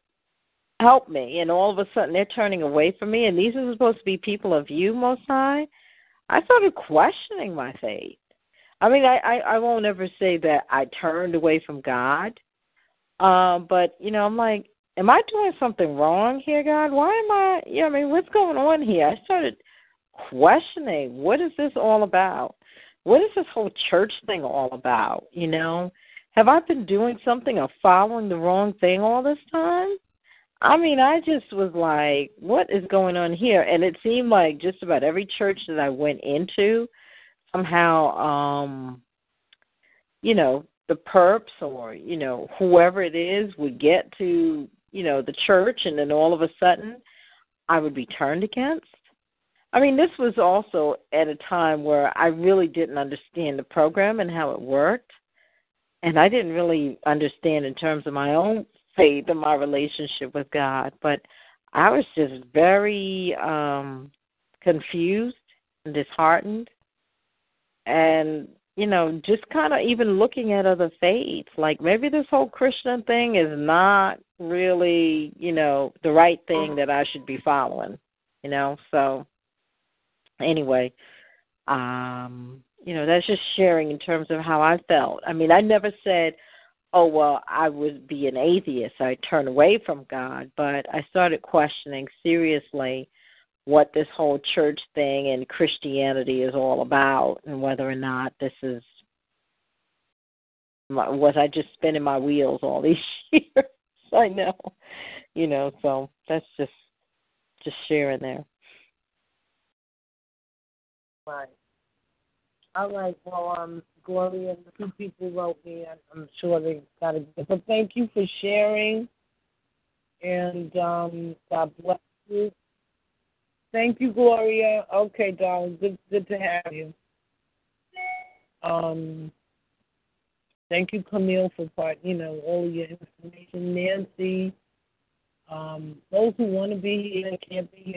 help me. And all of a sudden they're turning away from me. And these are supposed to be people of you, Most High. I started questioning my faith. I mean, I, I, I won't ever say that I turned away from God. Um, but, you know, I'm like, am I doing something wrong here, God? Why am I, you know, I mean, what's going on here? I started questioning, what is this all about? What is this whole church thing all about? You know, have I been doing something or following the wrong thing all this time? I mean, I just was like, what is going on here? And it seemed like just about every church that I went into, somehow, um, you know, the perps or, you know, whoever it is would get to, you know, the church and then all of a sudden I would be turned against. I mean, this was also at a time where I really didn't understand the program and how it worked. And I didn't really understand in terms of my own faith and my relationship with God. But I was just very um confused and disheartened. And, you know, just kind of even looking at other faiths. Like maybe this whole Christian thing is not really, you know, the right thing that I should be following. You know, so anyway, um, you know, that's just sharing in terms of how I felt. I mean, I never said, oh, well, I would be an atheist. I turn away from God. But I started questioning seriously what this whole church thing and Christianity is all about and whether or not this is was I just spinning my wheels all these years? I know. You know, so that's just just sharing there. Right. All right. Well, um, Gloria, two people wrote me. I'm sure they got it. But thank you for sharing, and um, God bless you. Thank you, Gloria. Okay, darling. Good, good to have you. Um, thank you, Camille, for part. You know all your information. Nancy. Um, those who want to be here can't be